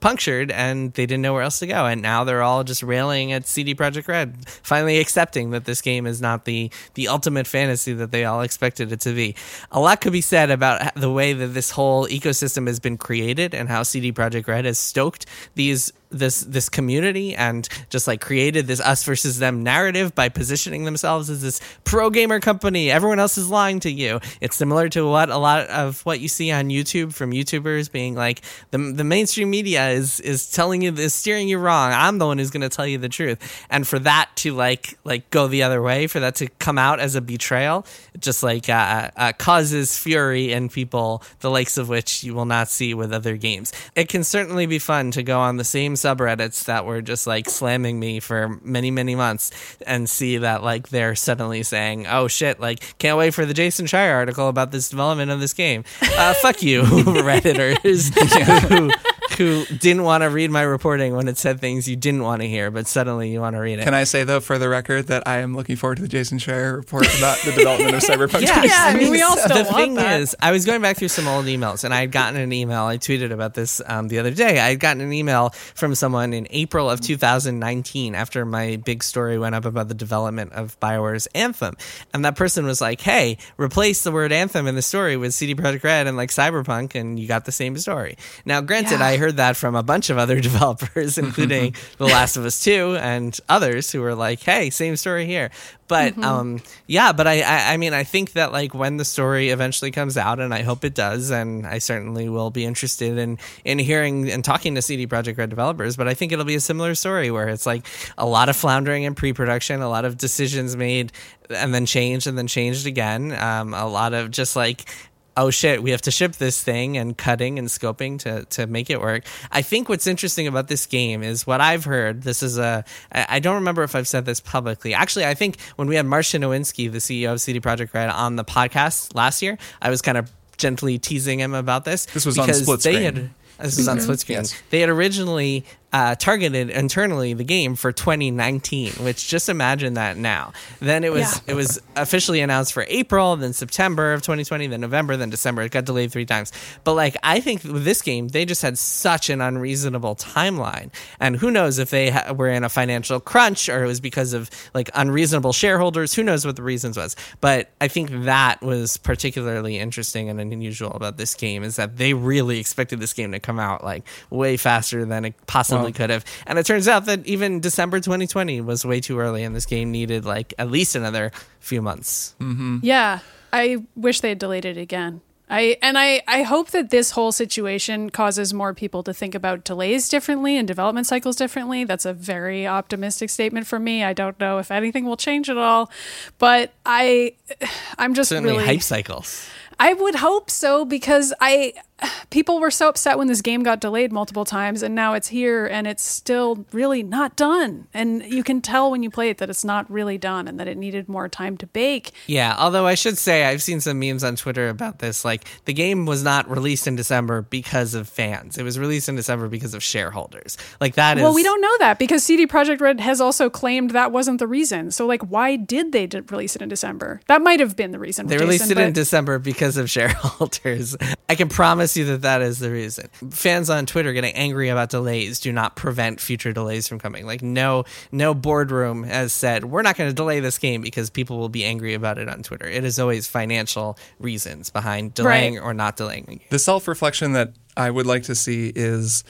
punctured and they didn't know where else to go. And now they're all just railing at CD Projekt Red, finally accepting that this game is not the the ultimate fantasy that they all expected it to be. A lot could be said about the way that this whole ecosystem has been created and how CD Projekt Red has stoked these this this community and just like created this us versus them narrative by positioning themselves as this pro gamer company. Everyone else is lying to you. It's similar to what a lot of what you see on YouTube from YouTubers being like the the mainstream media is is telling you is steering you wrong. I'm the one who's going to tell you the truth. And for that to like like go the other way, for that to come out as a betrayal, just like uh, uh, causes fury in people, the likes of which you will not see with other games. It can certainly be fun to go on the same subreddits that were just like slamming me for many many months and see that like they're suddenly saying, "Oh shit! Like can't wait for the Jason Schreier article about this development of this game." Uh, fuck you, redditors who, who didn't want to read my reporting when it said things you didn't want to hear, but suddenly you want to read it. Can I say though, for the record, that I am looking forward to the Jason Schreier report about the development of Cyberpunk? Yeah, Yeah, I mean, we all still the want thing that. is, I was going back through some old emails, and I had gotten an email. I tweeted about this um, the other day. I had gotten an email from someone in April of 2019 after my big story went up about the development of Bioware's Anthem, and that person was like, "Hey, replace the word Anthem in the story with CD Projekt Red and like Cyberpunk, and you got the same story." Now, granted, Yeah. I heard that from a bunch of other developers, including The Last of Us 2 and others who were like, "Hey, same story here." But um, yeah, but I, I I mean I think that like when the story eventually comes out, and I hope it does, and I certainly will be interested in in hearing and talking to CD Projekt Red developers. But I think it'll be a similar story where it's like a lot of floundering in pre-production, a lot of decisions made and then changed and then changed again, um, a lot of just like oh shit, we have to ship this thing and cutting and scoping to, to make it work. I think what's interesting about this game is what I've heard. This is a, I don't remember if I've said this publicly. Actually, I think when we had Marcin Iwinski, the CEO of CD Projekt Red, on the podcast last year, I was kind of gently teasing him about this. This was on split screen. had- this was on split screen. Yes. They had originally uh, targeted internally the game for 2019, which just imagine that now. Then it was Yeah. it was officially announced for April, then September of 2020, then November, then December. It got delayed three times. But like I think with this game, they just had such an unreasonable timeline, and who knows if they ha- were in a financial crunch or it was because of like unreasonable shareholders. Who knows what the reasons was? But I think that was particularly interesting and unusual about this game is that they really expected this game to come out like way faster than it possibly Wow. could have. And it turns out that even December 2020 was way too early, and this game needed like at least another few months. Mm-hmm. Yeah, I wish they had delayed it again. I and I I hope that this whole situation causes more people to think about delays differently and development cycles differently. That's a very optimistic statement for me. I don't know if anything will change at all, but I I'm just Certainly really hype cycles. I would hope so because I people were so upset when this game got delayed multiple times and now it's here and it's still really not done. And you can tell when you play it that it's not really done and that it needed more time to bake. Yeah, although I should say I've seen some memes on Twitter about this. Like the game was not released in December because of fans. It was released in December because of shareholders. Like that is Well, we don't know that because CD Projekt Red has also claimed that wasn't the reason. So, like, why did they release it in December? That might have been the reason. They Jason, released it in December because of shareholders. I can promise you that that is the reason. Fans on Twitter getting angry about delays do not prevent future delays from coming. Like no no boardroom has said we're not going to delay this game because people will be angry about it on Twitter. It is always financial reasons behind delaying Right. or not delaying the. The self reflection that I would like to see is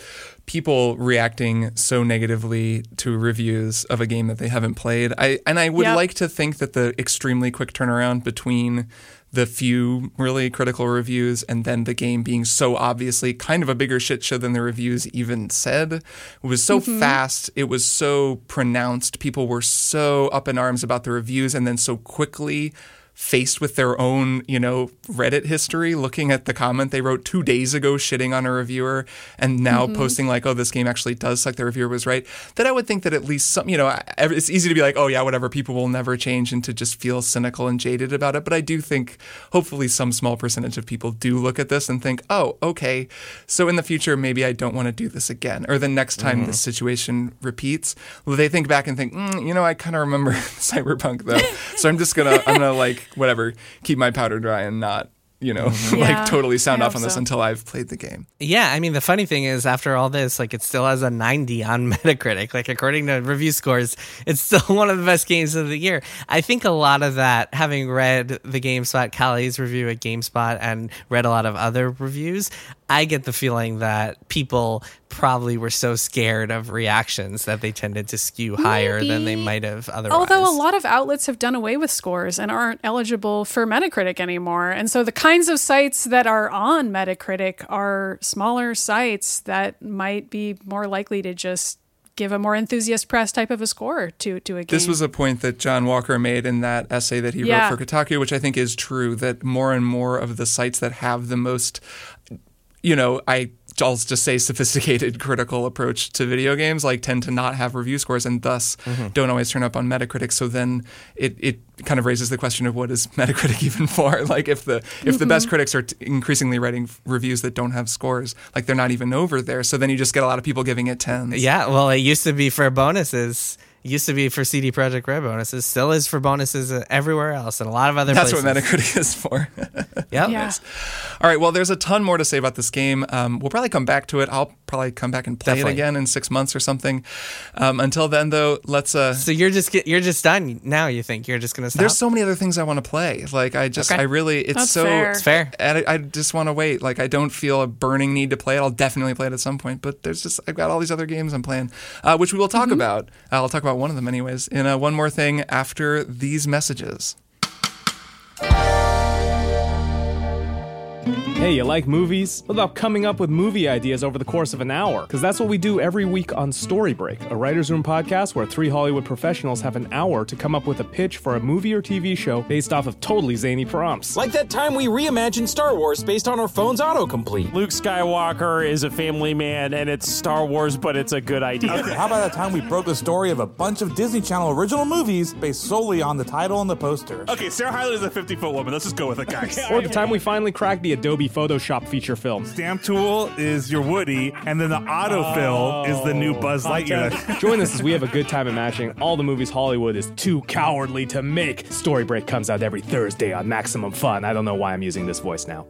people reacting so negatively to reviews of a game that they haven't played. I and I would Yep. like to think that the extremely quick turnaround between the few really critical reviews and then the game being so obviously kind of a bigger shit show than the reviews even said. It was so mm-hmm. fast it was so pronounced people were so up in arms about the reviews and then so quickly faced with their own, you know, Reddit history, looking at the comment they wrote two days ago shitting on a reviewer and now posting like, oh, this game actually does suck, the reviewer was right, that I would think that at least some, you know, it's easy to be like, oh, yeah, whatever, people will never change and to just feel cynical and jaded about it. But I do think hopefully some small percentage of people do look at this and think, oh, okay, so in the future, maybe I don't want to do this again. Or the next time this situation repeats, well, they think back and think, mm, you know, I kind of remember Cyberpunk though. so I'm just gonna, I'm gonna like whatever, keep my powder dry and not, you know, mm-hmm. Yeah, like totally sound I off on this so. until I've played the game. Yeah, I mean the funny thing is after all this, like it still has a 90 on Metacritic. Like according to review scores, it's still one of the best games of the year. I think a lot of that, having read the GameSpot Kallie's review at GameSpot and read a lot of other reviews, I get the feeling that people probably were so scared of reactions that they tended to skew higher than they might have otherwise. Although a lot of outlets have done away with scores and aren't eligible for Metacritic anymore. And so the kinds of sites that are on Metacritic are smaller sites that might be more likely to just give a more enthusiast press type of a score to, to a game. This was a point that John Walker made in that essay that he Yeah. wrote for Kotaku, which I think is true. That more and more of the sites that have the most, you know, I. I'll just say sophisticated critical approach to video games like tend to not have review scores and thus mm-hmm. don't always turn up on Metacritic. So then it, it kind of raises the question of what is Metacritic even for? Like if the if the best mm-hmm. critics are t- increasingly writing f- reviews that don't have scores, like they're not even over there. So then you just get a lot of people giving it tens. Yeah, well, it used to be for bonuses. It used to be for CD Projekt Red bonuses. Still is for bonuses uh, everywhere else and a lot of other That's places. what Metacritic is for. Yep. Yeah. All right. Well, there's a ton more to say about this game. Um, we'll probably come back to it. I'll probably come back and play Definitely. it again in six months or something. Um, until then, though, let's. Uh, So you're just get, you're just done now. You think you're just gonna stop? there's so many other things I want to play. Like I just, Okay. I really, it's That's so. fair. It's fair. And I, I just want to wait. Like I don't feel a burning need to play it. I'll definitely play it at some point. But there's just I've got all these other games I'm playing, uh, which we will talk about. I'll talk about one of them anyways. In uh, one more thing after these messages. Hey, you like movies? What about coming up with movie ideas over the course of an hour? Because that's what we do every week on Story Break, a writer's room podcast where three Hollywood professionals have an hour to come up with a pitch for a movie or TV show based off of totally zany prompts. Like that time we reimagined Star Wars based on our phone's autocomplete. Luke Skywalker is a family man and it's Star Wars, but it's a good idea. Okay, how about that time we broke the story of a bunch of Disney Channel original movies based solely on the title and the poster? Okay, Sarah Hyland is a 50 foot woman. Let's just go with it, guys. Or the time we finally cracked the Adobe Photoshop feature film. Stamp tool is your Woody, and then the autofill is the new oh, Buzz Lightyear. Join us as we have a good time imagining all the movies Hollywood is too cowardly to make. Story Break comes out every Thursday on Maximum Fun. I don't know why I'm using this voice now.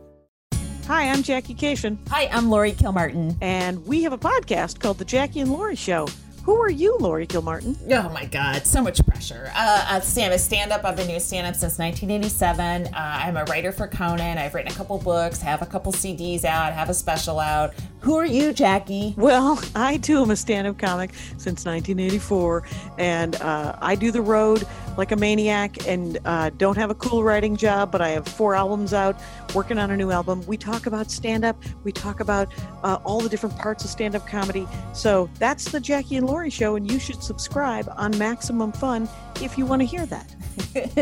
Hi, I'm Jackie Kashian. Hi, I'm Lori Kilmartin. And we have a podcast called The Jackie and Lori Show. Who are you, Lori Kilmartin? Oh my God, so much pressure. Uh, uh, I'm a stand up. I've been doing stand up since 1987. Uh, I'm a writer for Conan. I've written a couple books, have a couple CDs out, have a special out. Who are you, Jackie? Well, I too am a stand up comic since 1984, and uh, I do the road like a maniac and uh, don't have a cool writing job, but I have four albums out, working on a new album. We talk about stand up, we talk about uh, all the different parts of stand up comedy. So that's the Jackie and Lori show, and you should subscribe on Maximum Fun if you want to hear that.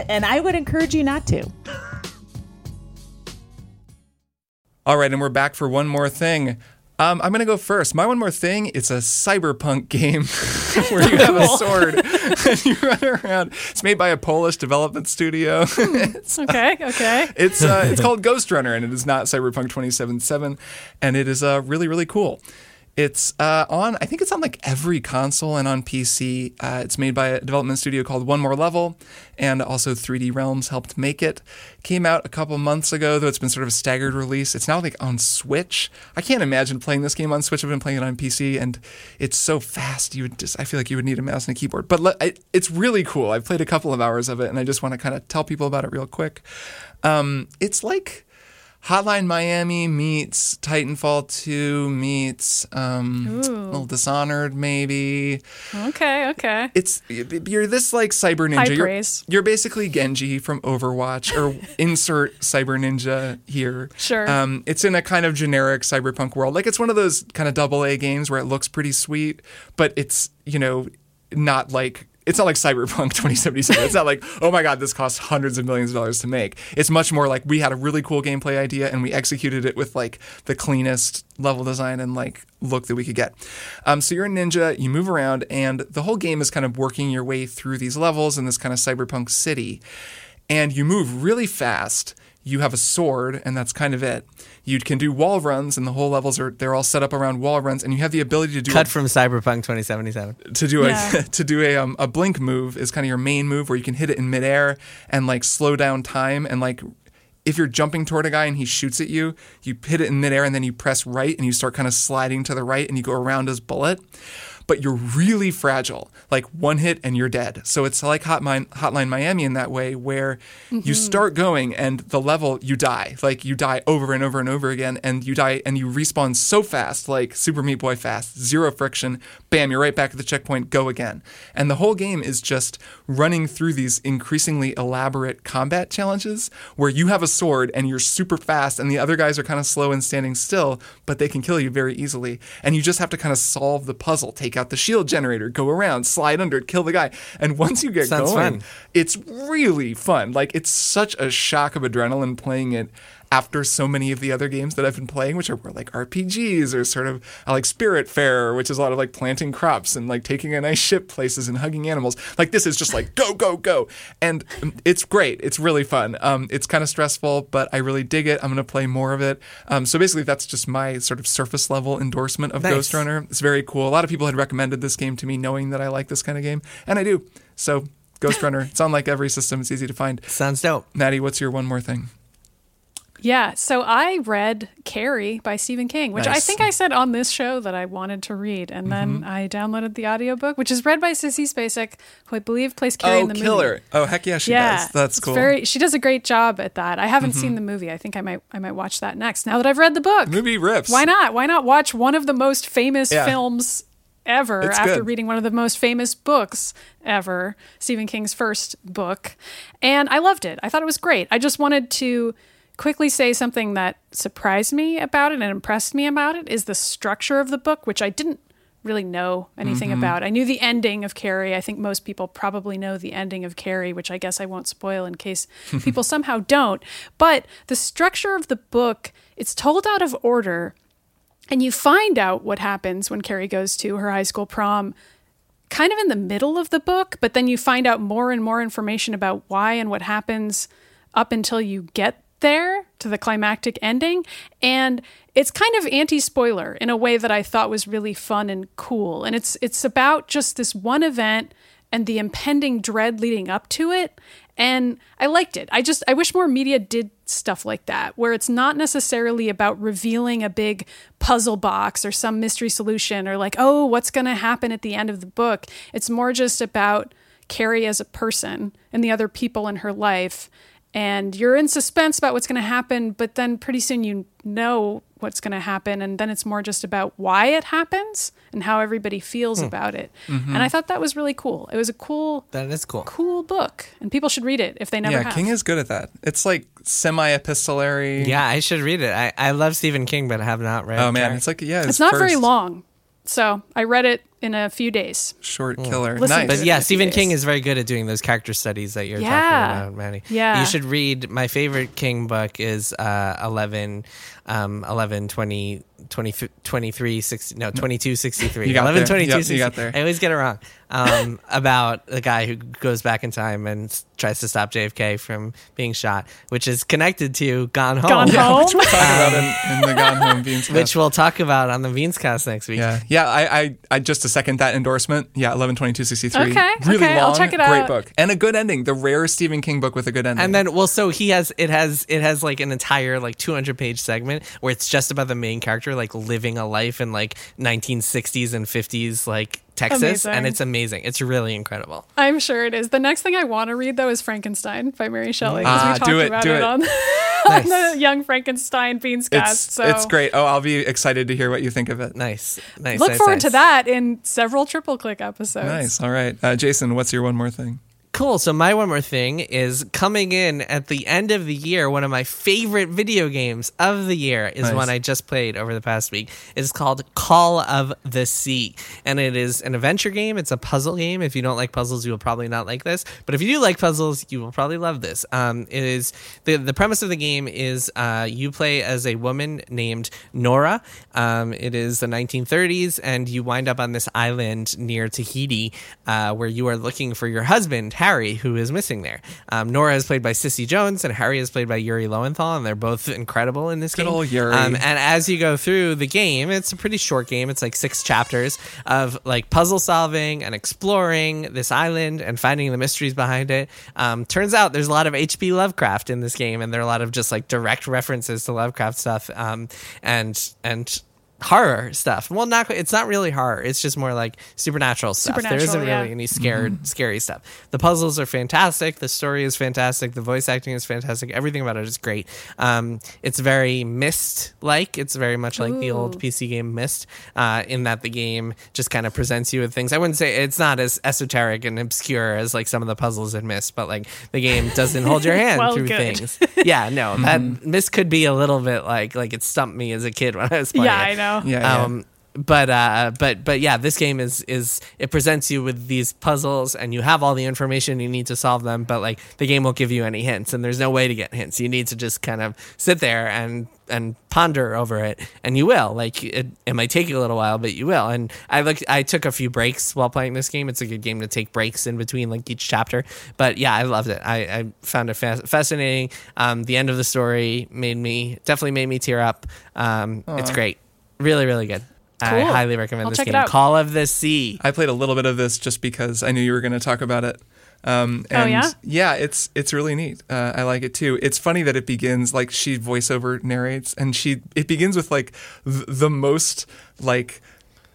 and I would encourage you not to. All right, and we're back for one more thing. Um, I'm going to go first. My one more thing, it's a cyberpunk game where you have a sword and you run around. It's made by a Polish development studio. it's, okay, okay. It's uh, it's called Ghostrunner and it is not Cyberpunk 2077 and it is uh, really really cool. It's uh, on, I think it's on like every console and on PC. Uh, it's made by a development studio called One More Level, and also 3D Realms helped make it. Came out a couple months ago, though it's been sort of a staggered release. It's now like on Switch. I can't imagine playing this game on Switch. I've been playing it on PC, and it's so fast. You would just, I feel like you would need a mouse and a keyboard. But le- I, it's really cool. I've played a couple of hours of it, and I just want to kind of tell people about it real quick. Um, it's like Hotline Miami meets Titanfall 2 meets um, a little Dishonored maybe. Okay, okay. It's you're this like cyber ninja. You're, you're basically Genji from Overwatch or insert cyber ninja here. Sure. Um, it's in a kind of generic cyberpunk world. Like it's one of those kind of double A games where it looks pretty sweet, but it's you know not like it's not like Cyberpunk 2077. It's not like, oh my God, this costs hundreds of millions of dollars to make. It's much more like we had a really cool gameplay idea and we executed it with like the cleanest level design and like look that we could get. Um, so you're a ninja, you move around, and the whole game is kind of working your way through these levels in this kind of cyberpunk city. And you move really fast. You have a sword, and that's kind of it. You can do wall runs, and the whole levels are they're all set up around wall runs, and you have the ability to do Cut a- from Cyberpunk 2077. to do Yeah. a to do a um, a blink move is kind of your main move where you can hit it in midair and like slow down time and like if you're jumping toward a guy and he shoots at you, you hit it in midair and then you press right and you start kind of sliding to the right and you go around his bullet. But you're really fragile. Like one hit and you're dead. So it's like Hotline, Hotline Miami in that way, where you mm-hmm. start going and the level you die. Like you die over and over and over again, and you die and you respawn so fast, like Super Meat Boy fast, zero friction. Bam, you're right back at the checkpoint. Go again. And the whole game is just running through these increasingly elaborate combat challenges where you have a sword and you're super fast, and the other guys are kind of slow and standing still, but they can kill you very easily. And you just have to kind of solve the puzzle. Take out the shield generator, go around, slide under, it, kill the guy. And once you get Sounds going, fun. it's really fun. Like it's such a shock of adrenaline playing it after so many of the other games that I've been playing, which are more like RPGs or sort of I like Spiritfarer, which is a lot of like planting crops and like taking a nice ship places and hugging animals. Like this is just like go go go, and it's great. It's really fun. Um, it's kind of stressful, but I really dig it. I'm gonna play more of it. Um, so basically, that's just my sort of surface level endorsement of Nice. Ghostrunner. It's very cool. A lot of people had recommended this game to me, knowing that I like this kind of game, and I do. So. Ghost Runner. It's on like every system. It's easy to find. Sounds dope. Maddy, what's your one more thing? Yeah, so I read Carrie by Stephen King, which I think I said on this show that I wanted to read. And then Mm-hmm. I downloaded the audiobook, which is read by Sissy Spacek, who I believe plays Carrie in the killer! movie. Oh, heck yeah, she yeah, does. That's cool. Very, she does a great job at that. I haven't Mm-hmm. seen the movie. I think I might, I might watch that next. Now that I've read the book, movie rips. why not? Why not watch one of the most famous Yeah. films ever It's after good. reading one of the most famous books ever, Stephen King's first book. And I loved it. I thought it was great. I just wanted to quickly say something that surprised me about it and impressed me about it is the structure of the book, which I didn't really know anything Mhm. about. I knew the ending of Carrie. I think most people probably know the ending of Carrie, which I guess I won't spoil in case people somehow don't. But the structure of the book, it's told out of order, and you find out what happens when Carrie goes to her high school prom kind of in the middle of the book, but then you find out more and more information about why and what happens up until you get there to the climactic ending. And it's kind of anti-spoiler in a way that I thought was really fun and cool. And it's it's about just this one event and the impending dread leading up to it. And I liked it. I just I wish more media did stuff like that, where it's not necessarily about revealing a big puzzle box or some mystery solution or like, oh, what's gonna happen at the end of the book. It's more just about Carrie as a person and the other people in her life. And you're in suspense about what's going to happen, but then pretty soon you know what's going to happen. And then it's more just about why it happens and how everybody feels Hmm. about it. Mhm. And I thought that was really cool. It was a cool, That is cool. cool book. And people should read it if they never yeah, have. King is good at that. It's like semi-epistolary. Yeah, I should read it. I, I love Stephen King, but I have not read. Oh man, Carrie. it's like yeah, it's his not very long. So I read it in a few days. Short Hmm. killer. Listen nice. But yeah, in a few Stephen days. King is very good at doing those character studies that you're Yeah. talking about, Maddy. Yeah. You should read my favorite King book is uh, 11, um, 11 20, 20, 23, 60, no, 22, 63. You got 11, there. 22, Yep, you 63. got there. I always get it wrong. Um, about the guy who goes back in time and tries to stop JFK from being shot, which is connected to Gone Home. Gone Home? Which we'll talk about in, in the Gone Home Beans. Which we'll talk about on the Beanscast next week. Yeah, yeah. I, I, I just to second that endorsement. Yeah, eleven twenty two sixty three. Okay, really okay, long, I'll check it out. Great book and a good ending. The rare Stephen King book with a good ending. And then, well, so he has it has it has like an entire like 200 page segment where it's just about the main character like living a life in like 1960s and 50s like Texas, Amazing. and it's amazing. It's really incredible. I'm sure it is. The next thing I want to read though is Frankenstein by Mary Shelley because Ah, we talked do it, about do it, it. on, on the Young Frankenstein Beanscast. it's so it's great. Oh, I'll be excited to hear what you think of it. Nice, nice. Look nice, forward nice. to that in several triple click episodes. Nice. All right, uh, Jason. What's your one more thing? Cool. So my one more thing is coming in at the end of the year. One of my favorite video games of the year is Nice. one I just played over the past week. It is called Call of the Sea, and it is an adventure game. It's a puzzle game. If you don't like puzzles, you will probably not like this. But if you do like puzzles, you will probably love this. Um, it is the the premise of the game is uh, you play as a woman named Nora. Um, it is the 1930s, and you wind up on this island near Tahiti, uh, where you are looking for your husband Harry, who is missing there. Um, Nora is played by Cissy Jones, and Harry is played by Yuri Lowenthal, and they're both incredible in this Good game. old Yuri. Um, and as you go through the game, it's a pretty short game. It's like six chapters of like puzzle solving and exploring this island and finding the mysteries behind it. Um, turns out there's a lot of H.P. Lovecraft in this game, and there are a lot of just like direct references to Lovecraft stuff um, and and horror stuff. Well, not it's not really horror. It's just more like supernatural stuff. there Supernatural, isn't really yeah. any scared scary stuff. The puzzles are fantastic. The story is fantastic. The voice acting is fantastic. Everything about it is great. Um, it's very Myst like. It's very much like the old PC game Myst, uh, in that the game just kind of presents you with things. I wouldn't say it's not as esoteric and obscure as like some of the puzzles in Myst, but like the game doesn't hold your hand Well, through good. things. Yeah, no, that Myst could be a little bit like like it stumped me as a kid when I was playing. Yeah, it. I know. Yeah, yeah. Um, but uh, but but yeah, this game is is it presents you with these puzzles, and you have all the information you need to solve them. But like the game won't give you any hints, and there's no way to get hints. You need to just kind of sit there and and ponder over it, and you will. Like it, it might take you a little while, but you will. And I looked, I took a few breaks while playing this game. It's a good game to take breaks in between like each chapter. But yeah, I loved it. I, I found it fa- fascinating. Um, the end of the story made me definitely made me tear up. Um, it's great, really really good. I Cool. highly recommend I'll this check it game. out. Call of the Sea. I played a little bit of this just because I knew you were going to talk about it. Um, Oh, and yeah? yeah, it's it's really neat. Uh, I like it too. It's funny that it begins like she voiceover narrates, and she it begins with like th- the most like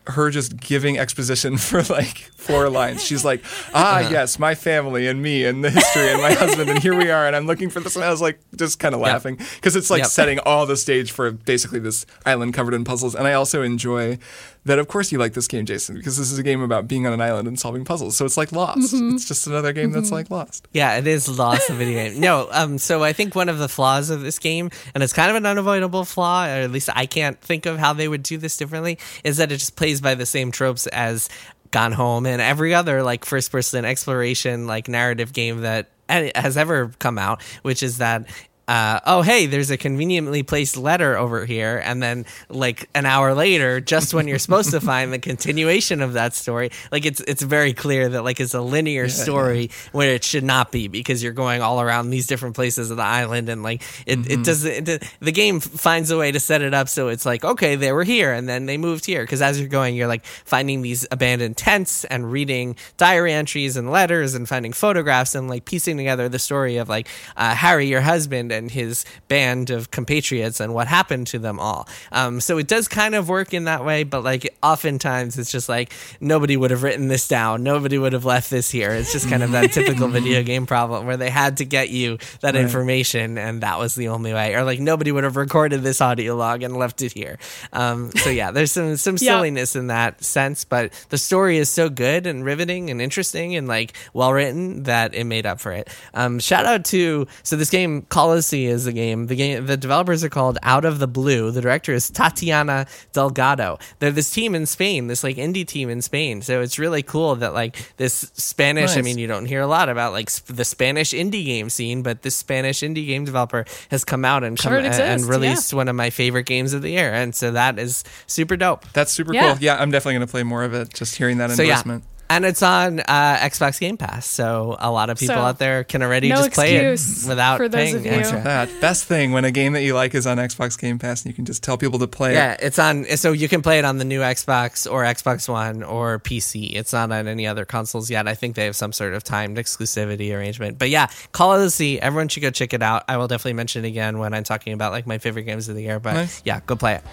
her just giving exposition for like four lines. She's like, ah, yes, my family and me and the history and my husband and here we are and I'm looking for this and I was like just kind of laughing because it's like Yep. setting all the stage for basically this island covered in puzzles. And I also enjoy that, of course, you like this game, Jason, because this is a game about being on an island and solving puzzles. So it's like Lost. Mhm. It's just another game that's Mhm. like Lost. Yeah, it is Lost a video game. No, um, so I think one of the flaws of this game, and it's kind of an unavoidable flaw, or at least I can't think of how they would do this differently, is that it just plays by the same tropes as Gone Home and every other like first person exploration like narrative game that has ever come out, which is that uh, oh hey there's a conveniently placed letter over here. And then like an hour later just when you're supposed to find the continuation of that story like it's it's very clear that like it's a linear Yeah, story where it should not be because you're going all around these different places of the island and like it, it Mhm. does it, the game finds a way to set it up so it's like okay they were here and then they moved here. Because as you're going you're like finding these abandoned tents and reading diary entries and letters and finding photographs and like piecing together the story of like uh, Harry your husband and his band of compatriots and what happened to them all. Um, so it does kind of work in that way but like oftentimes it's just like nobody would have written this down. Nobody would have left this here. It's just kind of that typical video game problem where they had to get you that Right. information and that was the only way. Or like nobody would have recorded this audio log and left it here. Um, so yeah there's some some Yeah. silliness in that sense but the story is so good and riveting and interesting and like well written that it made up for it. Um, shout out to so this game Colossi is the game the game the developers are called Out of the Blue the director is Tatiana Delgado they're this team in Spain this like indie team in Spain so it's really cool that like this Spanish I mean you don't hear a lot about like sp- the Spanish indie game scene but this Spanish indie game developer has come out and come it and- and exists, yeah. released one of my favorite games of the year and so that is super dope That's super Yeah. cool. Yeah, I'm definitely going to play more of it just hearing that so yeah endorsement. And it's on uh, Xbox Game Pass, so a lot of people So, out there can already no just play it excuse without for those paying of you. extra. That best thing when a game that you like is on Xbox Game Pass and you can just tell people to play Yeah, it. it's on. So you can play it on the new Xbox or Xbox One or PC. It's not on any other consoles yet. I think they have some sort of timed exclusivity arrangement. But yeah, Call of the Sea. Everyone should go check it out. I will definitely mention it again when I'm talking about like my favorite games of the year. But Nice. yeah, go play it.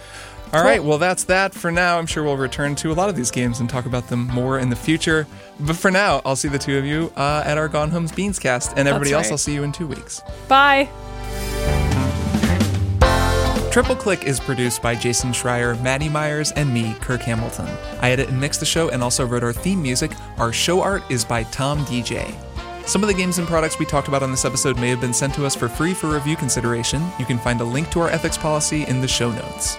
All right, well, that's that for now. I'm sure we'll return to a lot of these games and talk about them more in the future. But for now, I'll see the two of you uh, at our Gone Homes Beans cast, and everybody else. I'll see you in two weeks. Bye. Triple Click is produced by Jason Schreier, Maddy Myers, and me, Kirk Hamilton. I edit and mix the show and also wrote our theme music. Our show art is by Tom DJ. Some of the games and products we talked about on this episode may have been sent to us for free for review consideration. You can find a link to our ethics policy in the show notes.